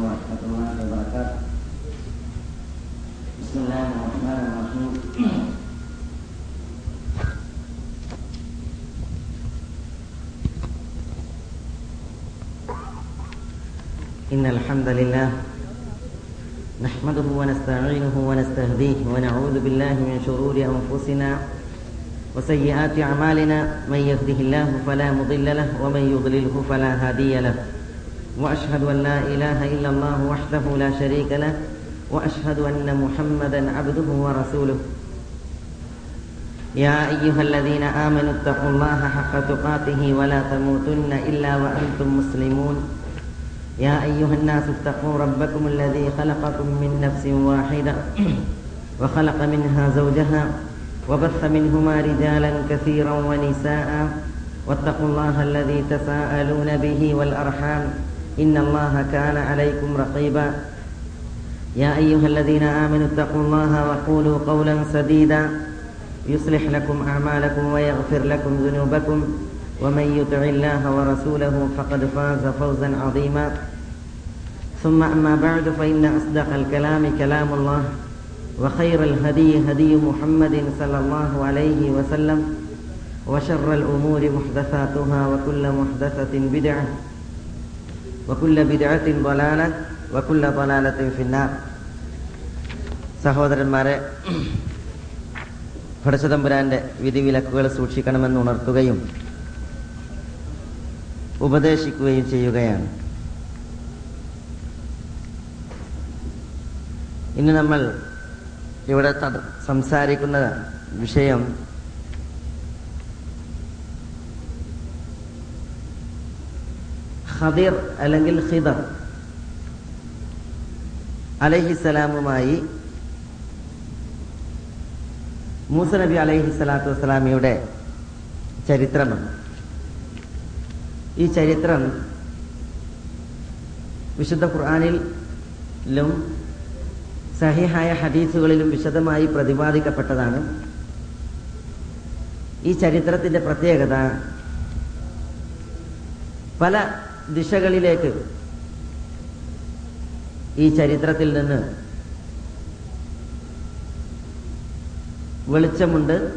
بسم الله الرحمن الرحيم إن الحمد لله نحمده ونستعينه ونستهديه ونعوذ بالله من شرور أنفسنا وسيئات أعمالنا. من يهده الله فلا مضل له ومن يضلله فلا هادي له. وأشهد أن لا إله إلا الله وحده لا شريك له وأشهد أن محمدا عبده ورسوله. يا أيها الذين آمنوا اتقوا الله حق تقاته ولا تموتن إلا وأنتم مسلمون. يا أيها الناس اتقوا ربكم الذي خلقكم من نفس واحدة وخلق منها زوجها وبث منهما رجالا كثيرا ونساء واتقوا الله الذي تساءلون به والأرحام. إن الله كان عليكم رقيبا. يا أيها الذين آمنوا اتقوا الله وقولوا قولا سديدا. يصلح لكم أعمالكم ويغفر لكم ذنوبكم. ومن يطع الله ورسوله فقد فاز فوزا عظيما. ثم أما بعد فإن أصدق الكلام كلام الله وخير الهدي هدي محمد صلى الله عليه وسلم وشر الأمور محدثاتها وكل محدثة بدعة വകുല്ല ബിദഅത്തിൻ ബലാല വകുല്ല ബലാലത്തിൻ ഫിന്നാർ. സഹോദരന്മാരെ ഭടച്ചതമ്പുരാന്റെ വിധിവിലക്കുകൾ സൂക്ഷിക്കണമെന്ന് ഉണർത്തുകയും ഉപദേശിക്കുകയും ചെയ്യുകയാണ്. ഇന്ന് നമ്മൾ ഇവിടെ സംസാരിക്കുന്ന വിഷയം ഖദിർ അല്ലെങ്കിൽ ഖിദർ. അലഹിസലാമുമായി മൂസ നബി അലൈഹി സ്വലാത്തു വസ്സലാമിയുടെ ചരിത്രമാണ് ഈ ചരിത്രം വിശുദ്ധ ഖുർആാനിലും സഹിഹായ ഹദീസുകളിലും വിശദമായി പ്രതിപാദിക്കപ്പെട്ടതാണ്. ഈ ചരിത്രത്തിന്റെ പ്രത്യേകത പല ദിശകളിലേക്ക്. ഈ ചരിത്രത്തിൽ നിന്ന് വെളിച്ചമുണ്ട്.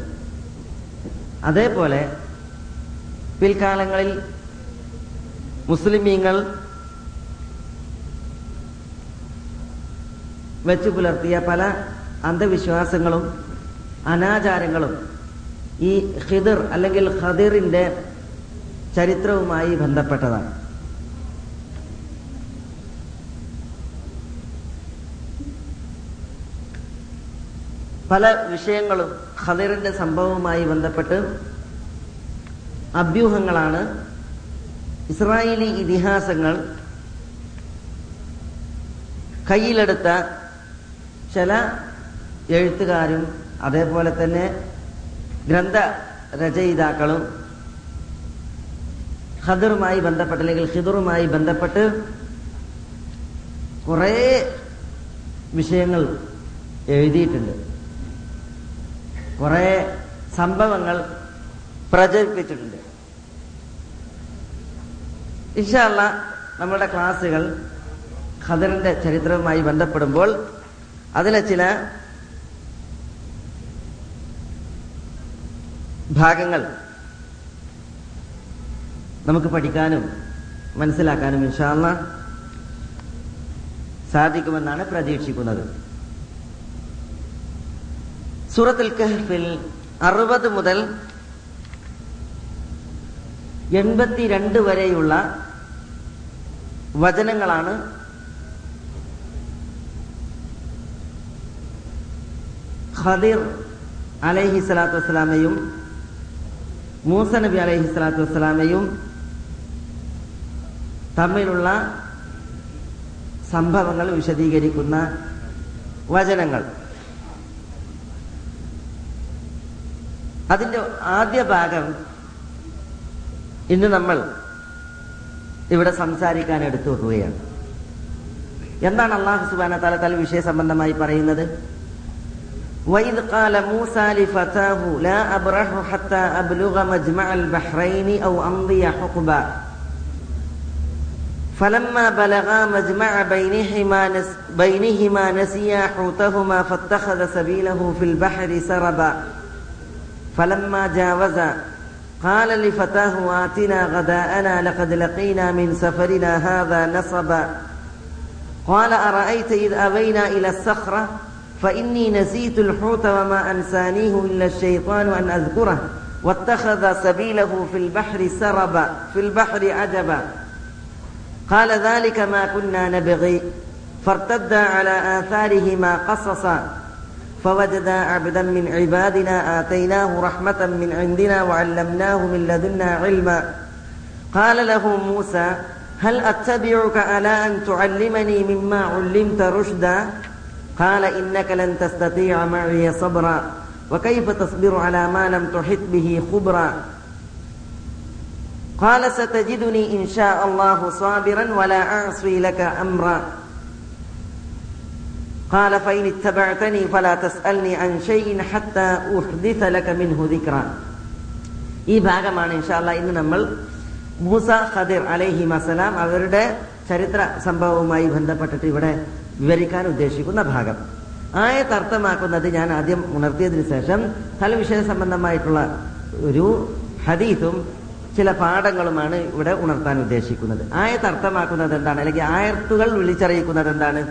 അതേപോലെ പിൽക്കാലങ്ങളിൽ മുസ്ലിമീങ്ങൾ വെച്ചു പുലർത്തിയ പല അന്ധവിശ്വാസങ്ങളും അനാചാരങ്ങളും ഈ ഹിദിർ അല്ലെങ്കിൽ ഖദിറിന്റെ ചരിത്രവുമായി ബന്ധപ്പെട്ടതാണ്. പല വിഷയങ്ങളും ഖദറിന്റെ സംഭവവുമായി ബന്ധപ്പെട്ട് അഭ്യൂഹങ്ങളാണ്. ഇസ്രായേലി ഇതിഹാസങ്ങൾ കയ്യിലെടുത്ത ചില എഴുത്തുകാരും അതേപോലെ തന്നെ ഗ്രന്ഥ രചയിതാക്കളും ഖദറുമായി ബന്ധപ്പെട്ട് അല്ലെങ്കിൽ ഹിദറുമായി ബന്ധപ്പെട്ട് കുറേ വിഷയങ്ങൾ എഴുതിയിട്ടുണ്ട്. കുറേ സംഭവങ്ങൾ പ്രചരിപ്പിച്ചിട്ടുണ്ട്. ഇൻഷല്ല നമ്മുടെ ക്ലാസ്സുകൾ ഖദറിന്റെ ചരിത്രവുമായി ബന്ധപ്പെടുമ്പോൾ അതിലെ ചില ഭാഗങ്ങൾ നമുക്ക് പഠിക്കാനും മനസ്സിലാക്കാനും ഇൻഷാല്ല സാധിക്കുമെന്നാണ് പ്രതീക്ഷിക്കുന്നത്. സൂറത്തുൽ കഹ്ഫിൽ അറുപത് മുതൽ എൺപത്തിരണ്ട് വരെയുള്ള വചനങ്ങളാണ് ഖദിർ അലൈഹി സ്വലാത്തു വസ്സലാമയും മൂസ നബി അലൈഹി സ്വലാത്തു വസ്സലാമയും തമ്മിലുള്ള സംഭവങ്ങൾ വിശദീകരിക്കുന്ന വചനങ്ങൾ. അതിന്റെ ആദ്യ ഭാഗം ഇന്ന് നമ്മൾ ഇവിടെ സംസാരിക്കാൻ എടുത്തു വെക്കുകയാണ് എന്താണ് അള്ളാഹു സുബാന തല തല വിഷയ സംബന്ധമായി പറയുന്നത് وإذ قال موسى لفتاه لا أبرح حتى أبلغ مجمع البحرين أو أمضي حقبا فلما بلغا مجمع بينهما نس بينهما نسيا حوتهما فاتخذ سبيله في البحر سربا فلما جاوزا قال لفتاه آتنا غداءنا لقد لقينا من سفرنا هذا نصبا قال أرأيت إذ أبينا إلى الصخرة فإني نسيت الحوت وما أنسانيه إلا الشيطان أن أذكره واتخذ سبيله في البحر سربا في البحر عجبا. قال ذلك ما كنا نبغي فارتدا على آثارهما قصصا. فوجدا عبدا من عبادنا آتيناه رحمة من عندنا وعلمناه من لدنا علما. قال له موسى هل أتبعك على أن تعلمني مما علمت رشدا؟ قال إنك لن تستطيع معي صبرا. وكيف تصبر على ما لم تحط به خبرا؟ قال ستجدني إن شاء الله صابرا ولا أعصي لك أمرا. قال فإن اتبعتني فلا تسألني عن شيء حتى أحدث لك منه ذكرا ഈ ഭാഗമാണ് ഇൻഷാല്ല ഇന്ന് നമ്മൾ മൂസ ഖദിർ അലൈഹി മസലാം അവരുടെ ചരിത്ര സംഭവവുമായി ബന്ധപ്പെട്ടിട്ട് ഇവിടെ വിവരിക്കാൻ ഉദ്ദേശിക്കുന്ന ഭാഗം ആയത്ത് അർത്ഥമാക്കുന്നത് ഞാൻ ആദ്യം ഉണർത്തിയതിനു ശേഷം പല വിഷയ സംബന്ധമായിട്ടുള്ള ഒരു ഹദീസും ചില പാഠങ്ങളുമാണ് ഇവിടെ ഉണർത്താൻ ഉദ്ദേശിക്കുന്നത് ആയത്ത് അർത്ഥമാക്കുന്നത് എന്താണ് അല്ലെങ്കിൽ ആയത്തുകൾ വിളിച്ചറിയിക്കുന്നത് എന്താണ്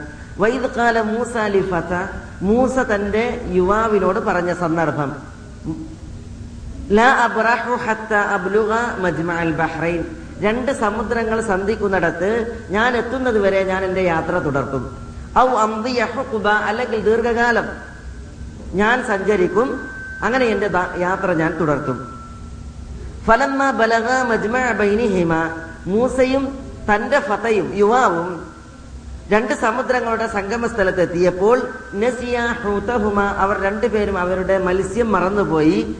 വൈദ് കാല മൂസ ലിഫത്ത മൂസ തന്റെ യുവാവിനോട് പറഞ്ഞ സന്ദർഭം. രണ്ട് സമുദ്രങ്ങൾ സന്ധിക്കുന്നിടത്ത് ഞാൻ എത്തുന്നത് വരെ ഞാൻ എന്റെ യാത്ര തുടർത്തും. ഔ അംദിയ ഹുഖ്ബ അല്ലെങ്കിൽ ദീർഘകാലം ഞാൻ സഞ്ചരിക്കും. അങ്ങനെ എന്റെ യാത്ര ഞാൻ തുടർത്തും. ഫലമ്മ ബലഗ മജ്മഅ ബൈനിഹിമ മൂസയും തന്റെ ഫതയും യുവാവും രണ്ട് സമുദ്രങ്ങളുടെ സംഗമ സ്ഥലത്ത് എത്തിയപ്പോൾ നസിയ ഹൂതഹുമ അവർ രണ്ടുപേരും അവരുടെ മത്സ്യം മറന്നുപോയി.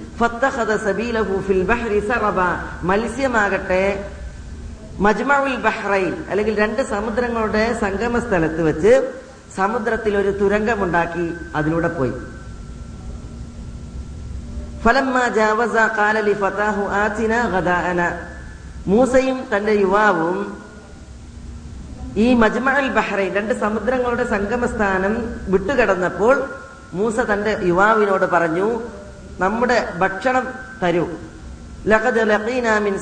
മത്സ്യമാകട്ടെ മജ്മഉൽ ബഹ്റൈൻ അല്ലെങ്കിൽ രണ്ട് സമുദ്രങ്ങളുടെ സംഗമ സ്ഥലത്ത് വെച്ച് സമുദ്രത്തിൽ ഒരു തുരങ്കമുണ്ടാക്കി അതിലൂടെ പോയി. മൂസയും തന്റെ യുവാവും ഈ മജ്മഅൽ ബഹ്റൈൻ രണ്ട് സമുദ്രങ്ങളുടെ സംഗമസ്ഥാനം വിട്ടുകിടന്നപ്പോൾ മൂസ തന്റെ യുവാവിനോട് പറഞ്ഞു നമ്മുടെ ഭക്ഷണം തരൂ. മിൻ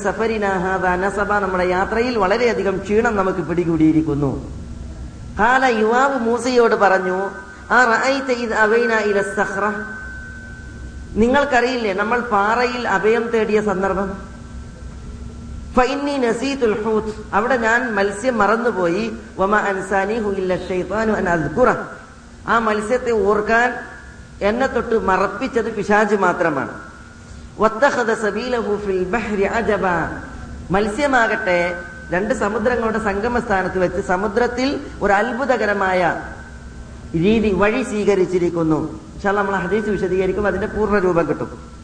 നസബ നമ്മുടെ യാത്രയിൽ വളരെയധികം ക്ഷീണം നമുക്ക് പിടികൂടിയിരിക്കുന്നു. കാല യുവാവ് മൂസയോട് പറഞ്ഞു നിങ്ങൾക്കറിയില്ലേ നമ്മൾ പാറയിൽ അഭയം തേടിയ സന്ദർഭം? അവിടെ ഞാൻ മത്സ്യം മറന്നുപോയി. വമ ആ മത്സ്യത്തെ ഓർക്കാൻ എന്നെ തൊട്ട് മറപ്പിച്ചത് പിശാജ് മാത്രമാണ്. മത്സ്യമാകട്ടെ രണ്ട് സമുദ്രങ്ങളുടെ സംഗമ സ്ഥാനത്ത് വെച്ച് സമുദ്രത്തിൽ ഒരു അത്ഭുതകരമായ രീതി വഴി സ്വീകരിച്ചിരിക്കുന്നു. പക്ഷെ നമ്മൾ ഹദീസ് വിശദീകരിക്കും അതിന്റെ പൂർണ രൂപം കിട്ടും.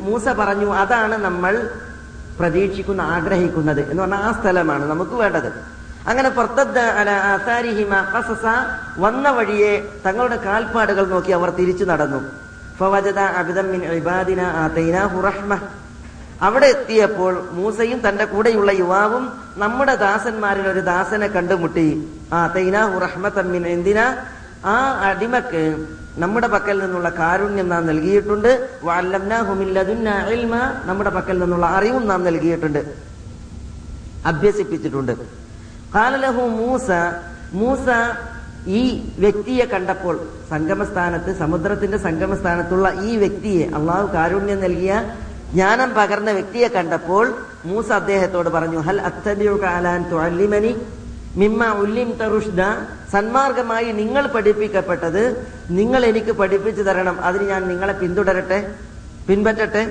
മൂസ പറഞ്ഞു അതാണ് നമ്മൾ പ്രതീക്ഷിക്കുന്ന ആഗ്രഹിക്കുന്നത് എന്ന് പറഞ്ഞാൽ ആ സ്ഥലമാണ് നമുക്ക് വേണ്ടത്. അങ്ങനെ വന്ന വഴിയെ തങ്ങളുടെ കാൽപ്പാടുകൾ നോക്കി അവർ തിരിച്ചു നടന്നു. അവിടെ എത്തിയപ്പോൾ മൂസയും തന്റെ കൂടെയുള്ള യുവാവും നമ്മുടെ ദാസന്മാരിൽ ഒരു ദാസനെ കണ്ടുമുട്ടി. ആ തൈനാഹു റഹ്മത്തമ്മിൻ എന്തിനാ ആ അടിമക്ക് നമ്മുടെ പക്കൽ നിന്നുള്ള കാരുണ്യം നാം നൽകിയിട്ടുണ്ട്. നമ്മുടെ പക്കൽ നിന്നുള്ള അറിവും നാം നൽകിയിട്ടുണ്ട്. അഭ്യസിപ്പിച്ചിട്ടുണ്ട്. മൂസ മൂസ ഈ വ്യക്തിയെ കണ്ടപ്പോൾ സംഗമസ്ഥാനത്ത് സമുദ്രത്തിന്റെ സംഗമസ്ഥാനത്തുള്ള ഈ വ്യക്തിയെ അള്ളാഹു കാരുണ്യം നൽകിയ ജ്ഞാനം പകർന്ന വ്യക്തിയെ കണ്ടപ്പോൾ മൂസ അദ്ദേഹത്തോട് പറഞ്ഞു ഹൽ അത്തബിയുകാലാൻ തുഅല്ലിമനി? മിമ്മ ഉല്ലിം തറുഷ്ദ സന്മാർഗമായി നിങ്ങൾ പഠിപ്പിക്കപ്പെട്ടത് നിങ്ങൾ എനിക്ക് പഠിപ്പിച്ചു തരണം. അതിന് ഞാൻ നിങ്ങളെ പിന്തുടരട്ടെ പിൻപറ്റട്ടെ.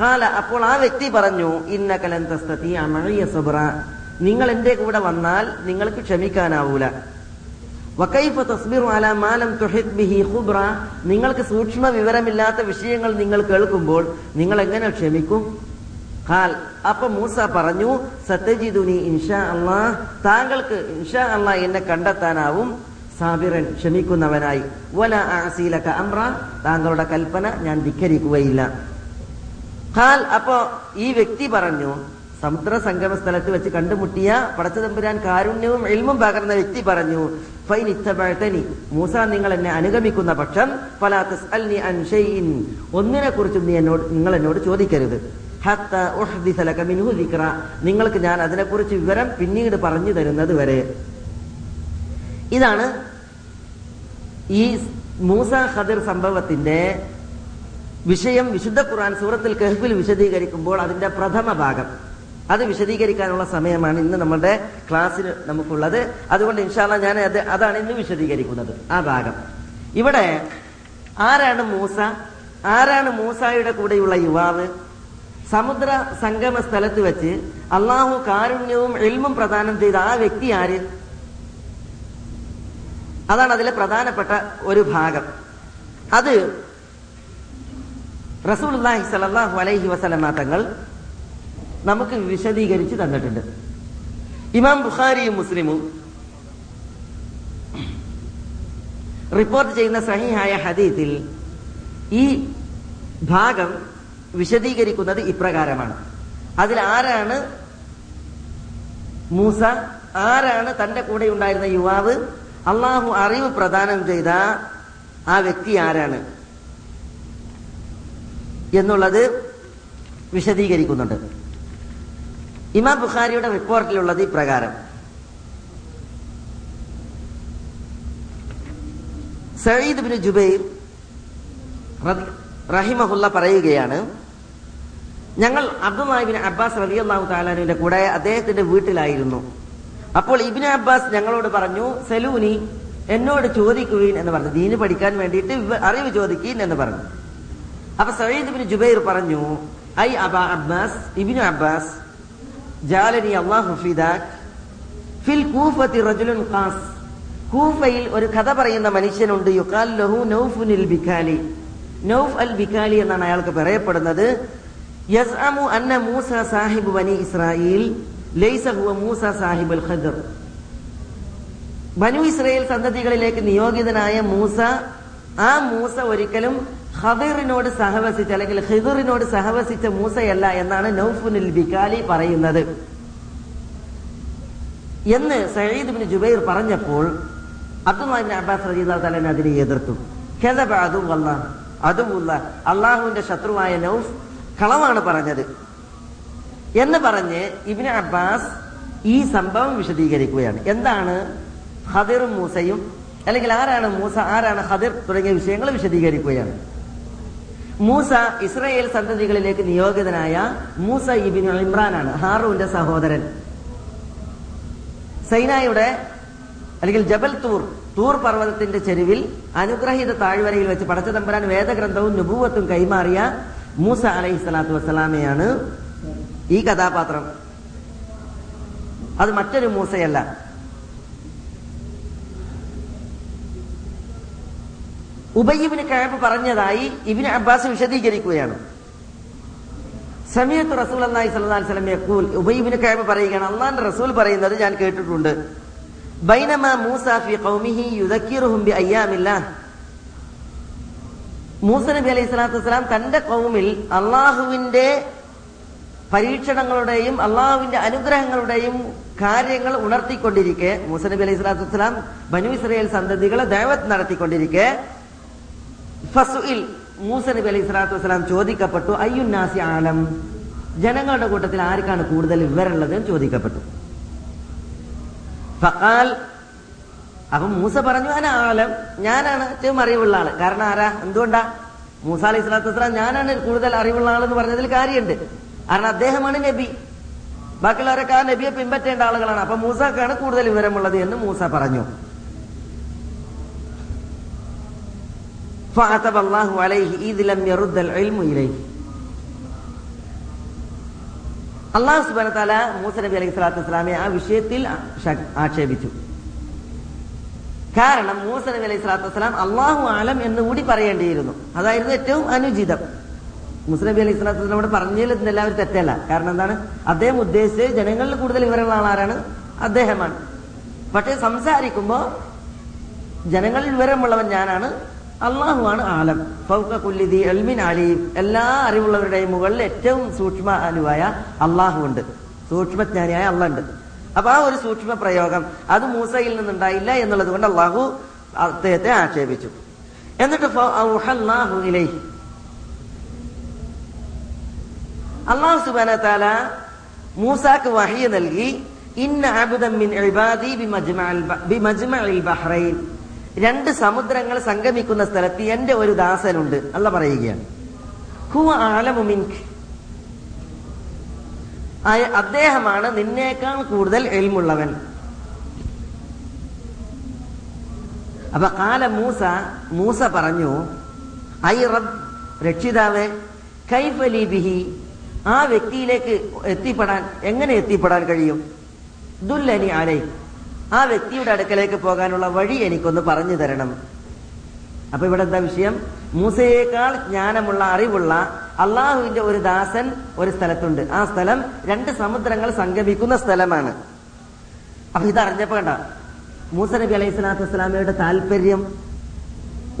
കാല അപ്പോൾ ആ വ്യക്തി പറഞ്ഞു ഇന്ന കലന്തസ്തീ അമഴിയ സുബ്ര നിങ്ങൾ എന്റെ കൂടെ വന്നാൽ നിങ്ങൾക്ക് ക്ഷമിക്കാനാവൂല. വക്കൈഫ തസ്ബിർ അല മാലം തുഹിദ് ബിഹി ഖുബ്ര നിങ്ങൾക്ക് സൂക്ഷ്മ വിവരമില്ലാത്ത വിഷയങ്ങൾ നിങ്ങൾ കേൾക്കുമ്പോൾ നിങ്ങൾ എങ്ങനെ ക്ഷമിക്കും? ഖാൽ അപ്പൊ മൂസ പറഞ്ഞു സത്യജിതുനി ഇൻഷാ അള്ളാ താങ്കൾക്ക് ഇൻഷാ അള്ളാ എന്നെ കണ്ടെത്താനാവും. സാബിറൻ ക്ഷമിക്കുന്നവനായി. വല ആസീലക അമ്ര താങ്കളുടെ കൽപ്പന ഞാൻ ധിക്കരിക്കുകയില്ല. ഖാൽ അപ്പോ ഈ വ്യക്തി പറഞ്ഞു സമുദ്ര സംഗമ സ്ഥലത്ത് വെച്ച് കണ്ടുമുട്ടിയ പടച്ചതമ്പുരാൻ കാരുണ്യവും എൽമും പകർന്ന വ്യക്തി പറഞ്ഞു ഫൈൻ ഇത്തപഴത്തനി മൂസ നിങ്ങൾ എന്നെ അനുഗമിക്കുന്ന പക്ഷം ഫലാത്തസ് ഷൈഇൻ ഒന്നിനെ കുറിച്ചും നീ എന്നോട് നിങ്ങൾ എന്നോട് ചോദിക്കരുത്. നിങ്ങൾക്ക് ഞാൻ അതിനെക്കുറിച്ച് വിവരം പിന്നീട് പറഞ്ഞു തരുന്നത് വരെ. ഇതാണ് ഈ മൂസ ഖദിർ സംഭവത്തിന്റെ വിഷയം വിശുദ്ധ ഖുർആൻ സൂറത്തിൽ കഹ്ഫിൽ വിശദീകരിക്കുമ്പോൾ അതിന്റെ പ്രഥമ ഭാഗം. അത് വിശദീകരിക്കാനുള്ള സമയമാണ് ഇന്ന് നമ്മുടെ ക്ലാസ്സിൽ നമുക്കുള്ളത്. അതുകൊണ്ട് ഇൻഷാല്ല ഞാൻ അത് അതാണ് ഇന്ന് വിശദീകരിക്കുന്നത്. ആ ഭാഗം. ഇവിടെ ആരാണ് മൂസ? ആരാണ് മൂസായുടെ കൂടെയുള്ള യുവാവ്? സമുദ്ര സംഗമ സ്ഥലത്ത് വെച്ച് അള്ളാഹു കാരുണ്യവും എൽമും പ്രദാനം ചെയ്ത ആ വ്യക്തി ആര്? അതാണ് അതിലെ പ്രധാനപ്പെട്ട ഒരു ഭാഗം. അത് റസൂലുള്ളാഹി സലാഹു അലൈഹി വസല്ലമ തങ്ങൾ നമുക്ക് വിശദീകരിച്ച് തന്നിട്ടുണ്ട്. ഇമാം ബുഖാരിയും മുസ്ലിമും റിപ്പോർട്ട് ചെയ്യുന്ന സഹിഹായ ഹദീത്തിൽ ഈ ഭാഗം വിശദീകരിക്കുന്നത് ഇപ്രകാരമാണ്. അതിൽ ആരാണ് മൂസ? ആരാണ് തന്റെ കൂടെ ഉണ്ടായിരുന്ന യുവാവ്? അള്ളാഹു അറിവ് പ്രദാനം ചെയ്ത ആ വ്യക്തി ആരാണ്? എന്നുള്ളത് വിശദീകരിക്കുന്നുണ്ട്. ഇമാം ബുഖാരിയുടെ റിപ്പോർട്ടിലുള്ളത് ഇപ്രകാരം. സയ്യിദ് ബിൻ ജുബൈർ റഹിമഹുല്ല പറയുകയാണ് ഞങ്ങൾ അബ്ദുല്ലാഹിബിൻ അബ്ബാസ് റബി അള്ളാഹു താലാനുവിന്റെ കൂടെ അദ്ദേഹത്തിന്റെ വീട്ടിലായിരുന്നു. അപ്പോൾ ഇബിന് അബ്ബാസ് ഞങ്ങളോട് പറഞ്ഞു സലൂനി എന്നോട് ചോദിക്കുവീൻ എന്ന് പറഞ്ഞു. ദീന് പഠിക്കാൻ വേണ്ടിയിട്ട് അറിവ് ചോദിക്കീൻ എന്ന് പറഞ്ഞു. അപ്പൊ സയ്യിദ് ബിൻ ജുബൈർ പറഞ്ഞു ഐ അബ അബ്ബാസ് ഇബിനു അബ്ബാസ് ജാലനി അള്ളാഹു ഫിൽ കൂഫത്തി റജുലുൻ ഖാസ് കൂഫയിൽ ഒരു കഥ പറയുന്ന മനുഷ്യനുണ്ട് യുക്കാൽ ലഹു നൗഫുനിൽ ബിഖാലി. നൗഫ് അൽ ബിഖാലി എന്നാണ് അയാൾക്ക് പറയപ്പെടുന്നത്. യസ്അമു അന്ന മൂസ സാഹിബ് ബനി ഇസ്രായേൽ ലൈസ ഹുവ മൂസ സാഹിബ് അൽ ഖദർ. ബനു ഇസ്രയേൽ സന്തതികളിലേക്ക് നിയോഗിതനായ മൂസ ആ മൂസ ഒരിക്കലും ഖദറിനോട് സഹവസിച്ച അല്ലെങ്കിൽ ഖിദറിനോട് സഹവസിച്ച മൂസയല്ല എന്നാണ് നൌഫുനിൽ ബിക്കാലി പറയുന്നത്. എന്ന് സയ്യിദ് ബിൻ ജുബൈർ പറഞ്ഞപ്പോൾ അബ്ദുല്ലാഹിബിൻ അബ്ബാസ് റജീദ് തലൻ അതിനെ എതിർത്തു. ഖദബ അതുമുല്ല അള്ളാഹുവിന്റെ ശത്രുവായ നൗഫ് കളവാണ് പറഞ്ഞത്. എന്ന് പറഞ്ഞ് ഇബിന് അബ്ബാസ് ഈ സംഭവം വിശദീകരിക്കുകയാണ്. എന്താണ്? ഹദിറും മൂസയും അല്ലെങ്കിൽ ആരാണ് മൂസ ആരാണ് ഹദിർ തുടങ്ങിയ വിഷയങ്ങൾ വിശദീകരിക്കുകയാണ്. മൂസ ഇസ്രയേൽ സന്തതികളിലേക്ക് നിയോഗിതനായ മൂസ ഇബിൻ ഇമ്രാനാണ് ഹാറൂന്റെ സഹോദരൻ. സൈനായുടെ അല്ലെങ്കിൽ ജബൽ തൂർ തൂർ പർവതത്തിന്റെ ചെരുവിൽ അനുഗ്രഹീത താഴ്വരയിൽ വെച്ച് പടച്ചതമ്പരാൻ വേദഗ്രന്ഥവും നുപൂവത്തും കൈമാറിയ മൂസ അലൈഹി സ്വലാത്തു വസ്സലാമയാണ് ഈ കഥാപാത്രം. അത് മറ്റൊരു മൂസയല്ല. ഉബയ്യബിന് കഴപ്പ് പറഞ്ഞതായി ഇബിന് അബ്ബാസ് വിശദീകരിക്കുകയാണ്. സമയത്ത് റസൂൽ അള്ളാഹി അലൈഹി വസല്ലം യഖൂൽ ഉബയ്യബിന് കഴപ്പ് പറയുകയാണ് അള്ളാന്റെ റസൂൽ പറയുന്നത് ഞാൻ കേട്ടിട്ടുണ്ട്. ബൈനമ മൂസ ഫി ഖൗമിഹി യുദക്കിറുഹും ബി അയ്യാമില്ലാഹ്. മൂസ നബി അലൈഹി സ്വലാത്തു വസ്സലാം തന്റെ കൗമിൽ അള്ളാഹുവിന്റെ പരീക്ഷണങ്ങളുടെയും അള്ളാഹുവിന്റെ അനുഗ്രഹങ്ങളുടെയും കാര്യങ്ങൾ ഉണർത്തിക്കൊണ്ടിരിക്കെ. മൂസ നബി അലൈഹി സ്വലാത്തു വസ്സലാം ബനു ഇസ്രയേൽ സന്തതികളെ ദൈവത്ത് നടത്തിക്കൊണ്ടിരിക്കെ. ഫസുഇൽ മൂസ നബി അലൈഹി സ്വലാത്തു വസ്സലാം ചോദിക്കപ്പെട്ടു അയ്യുന്നാസി ആലം? ജനങ്ങളുടെ കൂട്ടത്തിൽ ആർക്കാണ് കൂടുതൽ വിവരമുള്ളത് ചോദിക്കപ്പെട്ടു. ഫഖാൽ അപ്പൊ മൂസ പറഞ്ഞു ആലം ഞാനാണ് ഏറ്റവും അറിവുള്ള ആൾ. കാരണം ആരാ? എന്തുകൊണ്ടാ? മൂസ അലൈഹി സ്വലാത്തു വസ്സലാം ഞാനാണ് കൂടുതൽ അറിവുള്ള ആളെന്ന് പറഞ്ഞതിൽ കാര്യമുണ്ട്. കാരണം അദ്ദേഹമാണ് നബി. ബാക്കിയുള്ളവരൊക്കെ ആ നബിയെ പിൻപറ്റേണ്ട ആളുകളാണ്. അപ്പൊ മൂസക്കാണ് കൂടുതൽ വിവരമുള്ളത് എന്ന് മൂസ പറഞ്ഞു. അള്ളാഹു സുബാന മൂസ നബി അലൈഹി സ്വലാത്തു വസ്സലാമെ ആ വിഷയത്തിൽ ആക്ഷേപിച്ചു. കാരണം മൂസ നബി അലൈഹി സ്വലാത്തു വസ്സലാം അള്ളാഹു ആലം എന്ന് കൂടി പറയേണ്ടിയിരുന്നു. അതായിരുന്നു ഏറ്റവും അനുചിതം. മൂസ നബി അലൈഹി സ്വലാത്തു വസ്സലാം പറഞ്ഞതിൽ എല്ലാവരും തെറ്റല്ല. കാരണം എന്താണ്? അദ്ദേഹം ഉദ്ദേശിച്ച് ജനങ്ങളിൽ കൂടുതൽ വിവരമുള്ള ആളാരാണ്? അദ്ദേഹമാണ്. പക്ഷെ സംസാരിക്കുമ്പോ ജനങ്ങളിൽ വിവരമുള്ളവൻ ഞാനാണ് അള്ളാഹുവാണ് ആലം. ഫൗക്കുല്ലിദി അൽമിൻ അലീം. എല്ലാ അറിവുള്ളവരുടെയും മുകളിൽ ഏറ്റവും സൂക്ഷ്മ അനുവായ അള്ളാഹു ഉണ്ട്. സൂക്ഷ്മജ്ഞാനിയായ അള്ള ഉണ്ട്. അപ്പൊ ആ ഒരു സൂക്ഷ്മ പ്രയോഗം അത് മൂസയിൽ നിന്നുണ്ടായില്ല എന്നുള്ളത് കൊണ്ട് അള്ളാഹു അദ്ദേഹത്തെ ആക്ഷേപിച്ചു. എന്നിട്ട് അള്ളാഹു സുബാന താല മൂസാക്ക് വഹിയ നൽകി ബഹ്റൈൻ. രണ്ട് സമുദ്രങ്ങൾ സംഗമിക്കുന്ന സ്ഥലത്ത് എന്റെ ഒരു ദാസനുണ്ട്. അല്ല പറയുകയാണ്. ഹു ആലമു അയ- അദ്ദേഹമാണ് നിന്നേക്കാൾ കൂടുതൽ എൽമുള്ളവൻ. അപ്പൊ കാല മൂസ മൂസ പറഞ്ഞു ഐ റബ് രക്ഷിതാവേ കൈഫലി ബിഹി ആ വ്യക്തിയിലേക്ക് എത്തിപ്പെടാൻ എങ്ങനെ എത്തിപ്പെടാൻ കഴിയും? ദുല്ലനി ആലൈ ആ വ്യക്തിയുടെ അടുക്കലേക്ക് പോകാനുള്ള വഴി എനിക്കൊന്ന് പറഞ്ഞു തരണം. അപ്പൊ ഇവിടെ എന്താ വിഷയം? മൂസയേക്കാൾ ജ്ഞാനമുള്ള അറിവുള്ള അള്ളാഹുവിന്റെ ഒരു ദാസൻ ഒരു സ്ഥലത്തുണ്ട്. ആ സ്ഥലം രണ്ട് സമുദ്രങ്ങൾ സംഗമിക്കുന്ന സ്ഥലമാണ്. അപ്പൊ ഇത് അറിഞ്ഞപ്പോ കണ്ട? മൂസ നബി അലൈഹി സ്വലാത്തു വസ്സലാമയുടെ താല്പര്യം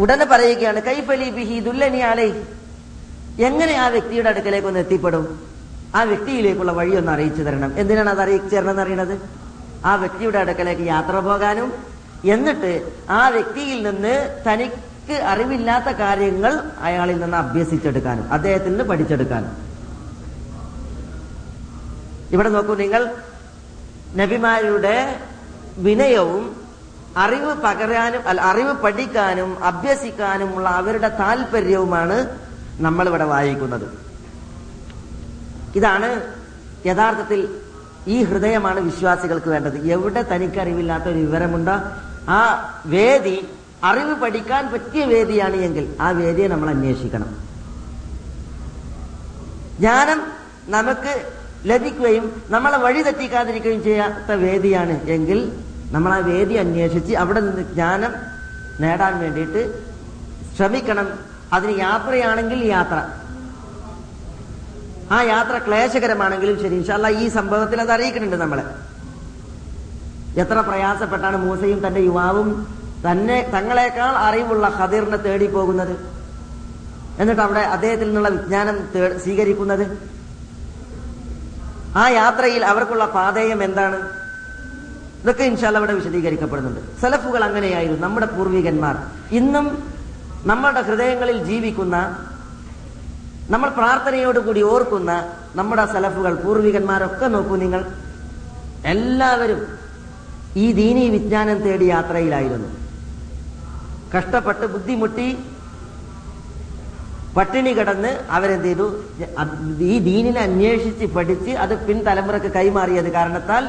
ഉടനെ പറയുകയാണ് കൈഫലി ബിഹി ദുല്ലനി അലൈ എങ്ങനെ ആ വ്യക്തിയുടെ അടുക്കലേക്ക് ഒന്ന് എത്തിപ്പെടും? ആ വ്യക്തിയിലേക്കുള്ള വഴി ഒന്ന് അറിയിച്ചു തരണം. എന്തിനാണ് അത് അറിയിച്ചു തരണം എന്ന് അറിയണത്? ആ വ്യക്തിയുടെ അടുക്കലേക്ക് യാത്ര പോകാനും എന്നിട്ട് ആ വ്യക്തിയിൽ നിന്ന് തനിക്ക് അറിവില്ലാത്ത കാര്യങ്ങൾ അയാളിൽ നിന്ന് അഭ്യസിച്ചെടുക്കാനും അദ്ദേഹത്തിൽ നിന്ന് പഠിച്ചെടുക്കാനും. ഇവിടെ നോക്കൂ നിങ്ങൾ നബിമാരുടെ വിനയവും അറിവ് പകരാനും അല്ല അറിവ് പഠിക്കാനും അഭ്യസിക്കാനുമുള്ള അവരുടെ താല്പര്യവുമാണ് നമ്മളിവിടെ വായിക്കുന്നത്. ഇതാണ് യഥാർത്ഥത്തിൽ ഈ ഹൃദയമാണ് വിശ്വാസികൾക്ക് വേണ്ടത്. എവിടെ തനിക്കറിവില്ലാത്ത ഒരു വിവരമുണ്ടോ ആ വേദി അറിവ് പഠിക്കാൻ പറ്റിയ വേദിയാണ് എങ്കിൽ ആ വേദിയെ നമ്മൾ അന്വേഷിക്കണം. ജ്ഞാനം നമുക്ക് ലഭിക്കുകയും നമ്മളെ വഴി തെറ്റിക്കാതിരിക്കുകയും ചെയ്യാത്ത വേദിയാണ് എങ്കിൽ നമ്മൾ ആ വേദി അന്വേഷിച്ച് അവിടെ നിന്ന് ജ്ഞാനം നേടാൻ വേണ്ടിയിട്ട് ശ്രമിക്കണം. അതിന് യാത്രയാണെങ്കിൽ യാത്ര. ആ യാത്ര ക്ലേശകരമാണെങ്കിലും ശരി. ഇൻഷാല്ല ഈ സംഭവത്തിൽ അത് അറിയിക്കുന്നുണ്ട് നമ്മളെ. എത്ര പ്രയാസപ്പെട്ടാണ് മൂസയും തന്റെ യുവാവും തന്നെ തങ്ങളെക്കാൾ അറിവുള്ള ഖദീറിനെ തേടി പോകുന്നത്. എന്നിട്ട് അവിടെ അദ്ദേഹത്തിൽ നിന്നുള്ള വിജ്ഞാനം സ്വീകരിക്കുന്നത്. ആ യാത്രയിൽ അവർക്കുള്ള പാതേയം എന്താണ്? ഇതൊക്കെ ഇൻഷാല്ല അവിടെ വിശദീകരിക്കപ്പെടുന്നുണ്ട്. സലഫുകൾ അങ്ങനെയായിരുന്നു നമ്മുടെ പൂർവികന്മാർ. ഇന്നും നമ്മളുടെ ഹൃദയങ്ങളിൽ ജീവിക്കുന്ന നമ്മൾ പ്രാർത്ഥനയോടുകൂടി ഓർക്കുന്ന നമ്മുടെ സലഫുകൾ പൂർവികന്മാരൊക്കെ നോക്കൂ നിങ്ങൾ. എല്ലാവരും ഈ ദീനീ വിജ്ഞാനം തേടി യാത്രയിലായിരുന്നു. കഷ്ടപ്പെട്ട് ബുദ്ധിമുട്ടി പട്ടിണി കിടന്ന് അവരെന്ത് ചെയ്തു? ഈ ദീനിനെ അന്വേഷിച്ച് പഠിച്ച് അത് പിൻതലമുറക്ക് കൈമാറിയത് കാരണത്താൽ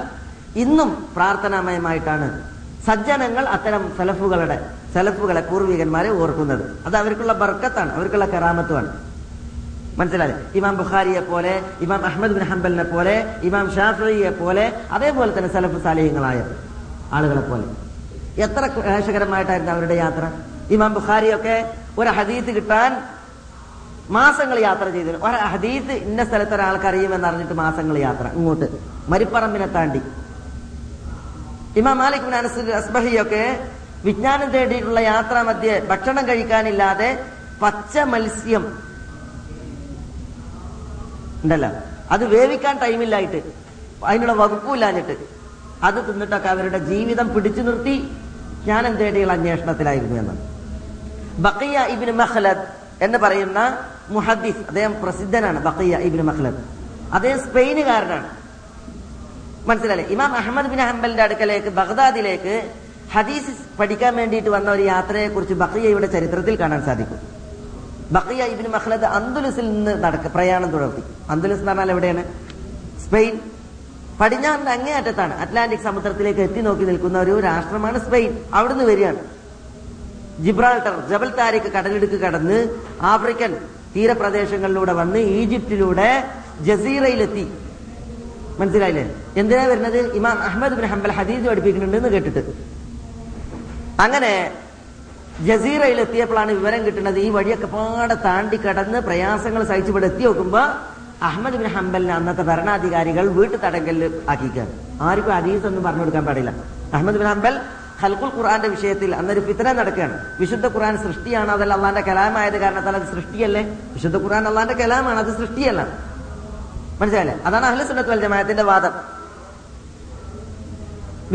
ഇന്നും പ്രാർത്ഥനാമയമായിട്ടാണ് സജ്ജനങ്ങൾ അത്തരം സലഫുകളുടെ സലഫുകളെ പൂർവികന്മാരെ ഓർക്കുന്നത്. അത് അവർക്കുള്ള ബർക്കത്താണ് അവർക്കുള്ള കരാമത്വമാണ് മനസ്സിലായി? ഇമാം ബുഖാരിയെ പോലെ ഇമാം അഹമ്മദ് ബിൻ ഹംബലിനെ പോലെ ഇമാം ഷാഫിയെ പോലെ അതേപോലെ തന്നെ സലഫ് സാലിഹ്യങ്ങളായ ആളുകളെ പോലെ. എത്ര ക്ലേശകരമായിട്ടായിരുന്നു അവരുടെ യാത്ര? ഇമാം ബുഖാരിയൊക്കെ ഒരു ഹദീത്ത് കിട്ടാൻ മാസങ്ങൾ യാത്ര ചെയ്തു ഒരു ഹദീത്ത് ഇന്ന സ്ഥലത്ത് ഒരാൾക്ക് അറിയുമെന്ന് അറിഞ്ഞിട്ട് മാസങ്ങൾ യാത്ര. ഇങ്ങോട്ട്. മരിപ്പറമ്പിനെ താണ്ടി. ഇമാം മാലിക് അസ്ബഹിയൊക്കെ വിജ്ഞാനം തേടിയിട്ടുള്ള യാത്ര മധ്യേ ഭക്ഷണം കഴിക്കാനില്ലാതെ പച്ച മത്സ്യം ഉണ്ടല്ലോ. അത് വേവിക്കാൻ ടൈമില്ലായിട്ട്. അതിനുള്ള വകുപ്പില്ലാഞ്ഞിട്ട് അത് തിന്നിട്ടൊക്കെ അവരുടെ ജീവിതം പിടിച്ചു നിർത്തി. ജ്ഞാനം തേടിയുള്ള അന്വേഷണത്തിലായിരുന്നു എന്ന്? ബക്കിയ ഇബിന് മഹ്ലദ് എന്ന് പറയുന്ന മുഹദ്ദിസ് അദ്ദേഹം പ്രസിദ്ധനാണ് ബക്കിയ ഇബിന് മഹ്ലദ് അദ്ദേഹം സ്പെയിനുകാരനാണ്. മനസ്സിലായില്ലേ? ഇമാം അഹമ്മദ് ബിൻ ഹംബലിന്റെ അടുക്കലേക്ക് ബഗ്ദാദിലേക്ക് ഹദീസ് പഠിക്കാൻ വേണ്ടിയിട്ട് വന്ന ഒരു യാത്രയെ കുറിച്ച് ബക്കിയയുടെ ചരിത്രത്തിൽ കാണാൻ സാധിക്കും. ബക്കിയ ഇബിൻ മഹ്ലദ് അന്തുലസിൽ നിന്ന് നടക്ക പ്രയാണം തുടർത്തി. അന്തുലസ് എന്ന് പറഞ്ഞാൽ എവിടെയാണ്? സ്പെയിൻ. പടിഞ്ഞാറിന്റെ അങ്ങേയറ്റത്താണ് അറ്റ്ലാന്റിക് സമുദ്രത്തിലേക്ക് എത്തി നോക്കി നിൽക്കുന്ന ഒരു രാഷ്ട്രമാണ് സ്പെയിൻ. അവിടുന്ന് വരികയാണ്. ജിബ്രാൾട്ടർ ജബൽ താരിഖ് കടലിടുക്ക് കടന്ന് ആഫ്രിക്കൻ തീരപ്രദേശങ്ങളിലൂടെ വന്ന് ഈജിപ്തിലൂടെ ജസീറയിലെത്തി. മനസ്സിലായില്ലേ? എന്തിനാ വരുന്നത്? ഇമാം അഹമ്മദ് ബിൻ ഹംബൽ ഹദീസ് പഠിപ്പിക്കുന്നുണ്ടെന്ന് കേട്ടിട്ട്. അങ്ങനെ ജസീറയിൽ എത്തിയപ്പോഴാണ് വിവരം കിട്ടുന്നത് ഈ വഴിയൊക്കെ പാടെ താണ്ടി കടന്ന് പ്രയാസങ്ങൾ സഹിച്ച് ഇവിടെ എത്തി അഹമ്മദ് ബിൻ ഹംബലിനെ അന്നത്തെ ഭരണാധികാരികൾ വീട്ടു തടങ്കലിൽ ആക്കിക്കാൻ ആർക്കും ഹദീസ് ഒന്നും പറഞ്ഞു കൊടുക്കാൻ പാടില്ല. അഹമ്മദ് ബിൻ ഹംബൽ ഹൽക്കുൽ ഖുർആന്റെ വിഷയത്തിൽ അന്നൊരു ഫിത്തന നടക്കുകയാണ്. വിശുദ്ധ ഖുർആൻ സൃഷ്ടിയാണ് അതല്ല അള്ളാന്റെ കലാമായത് കാരണത്താൽ അത് സൃഷ്ടിയല്ലേ? വിശുദ്ധ ഖുർആൻ അള്ളാന്റെ കലാമാണ് അത് സൃഷ്ടിയല്ല. മനസ്സിലായില്ലേ? അതാണ് അഹ്ലു സുന്നത്ത് വൽ ജമാഅത്തിന്റെ വാദം.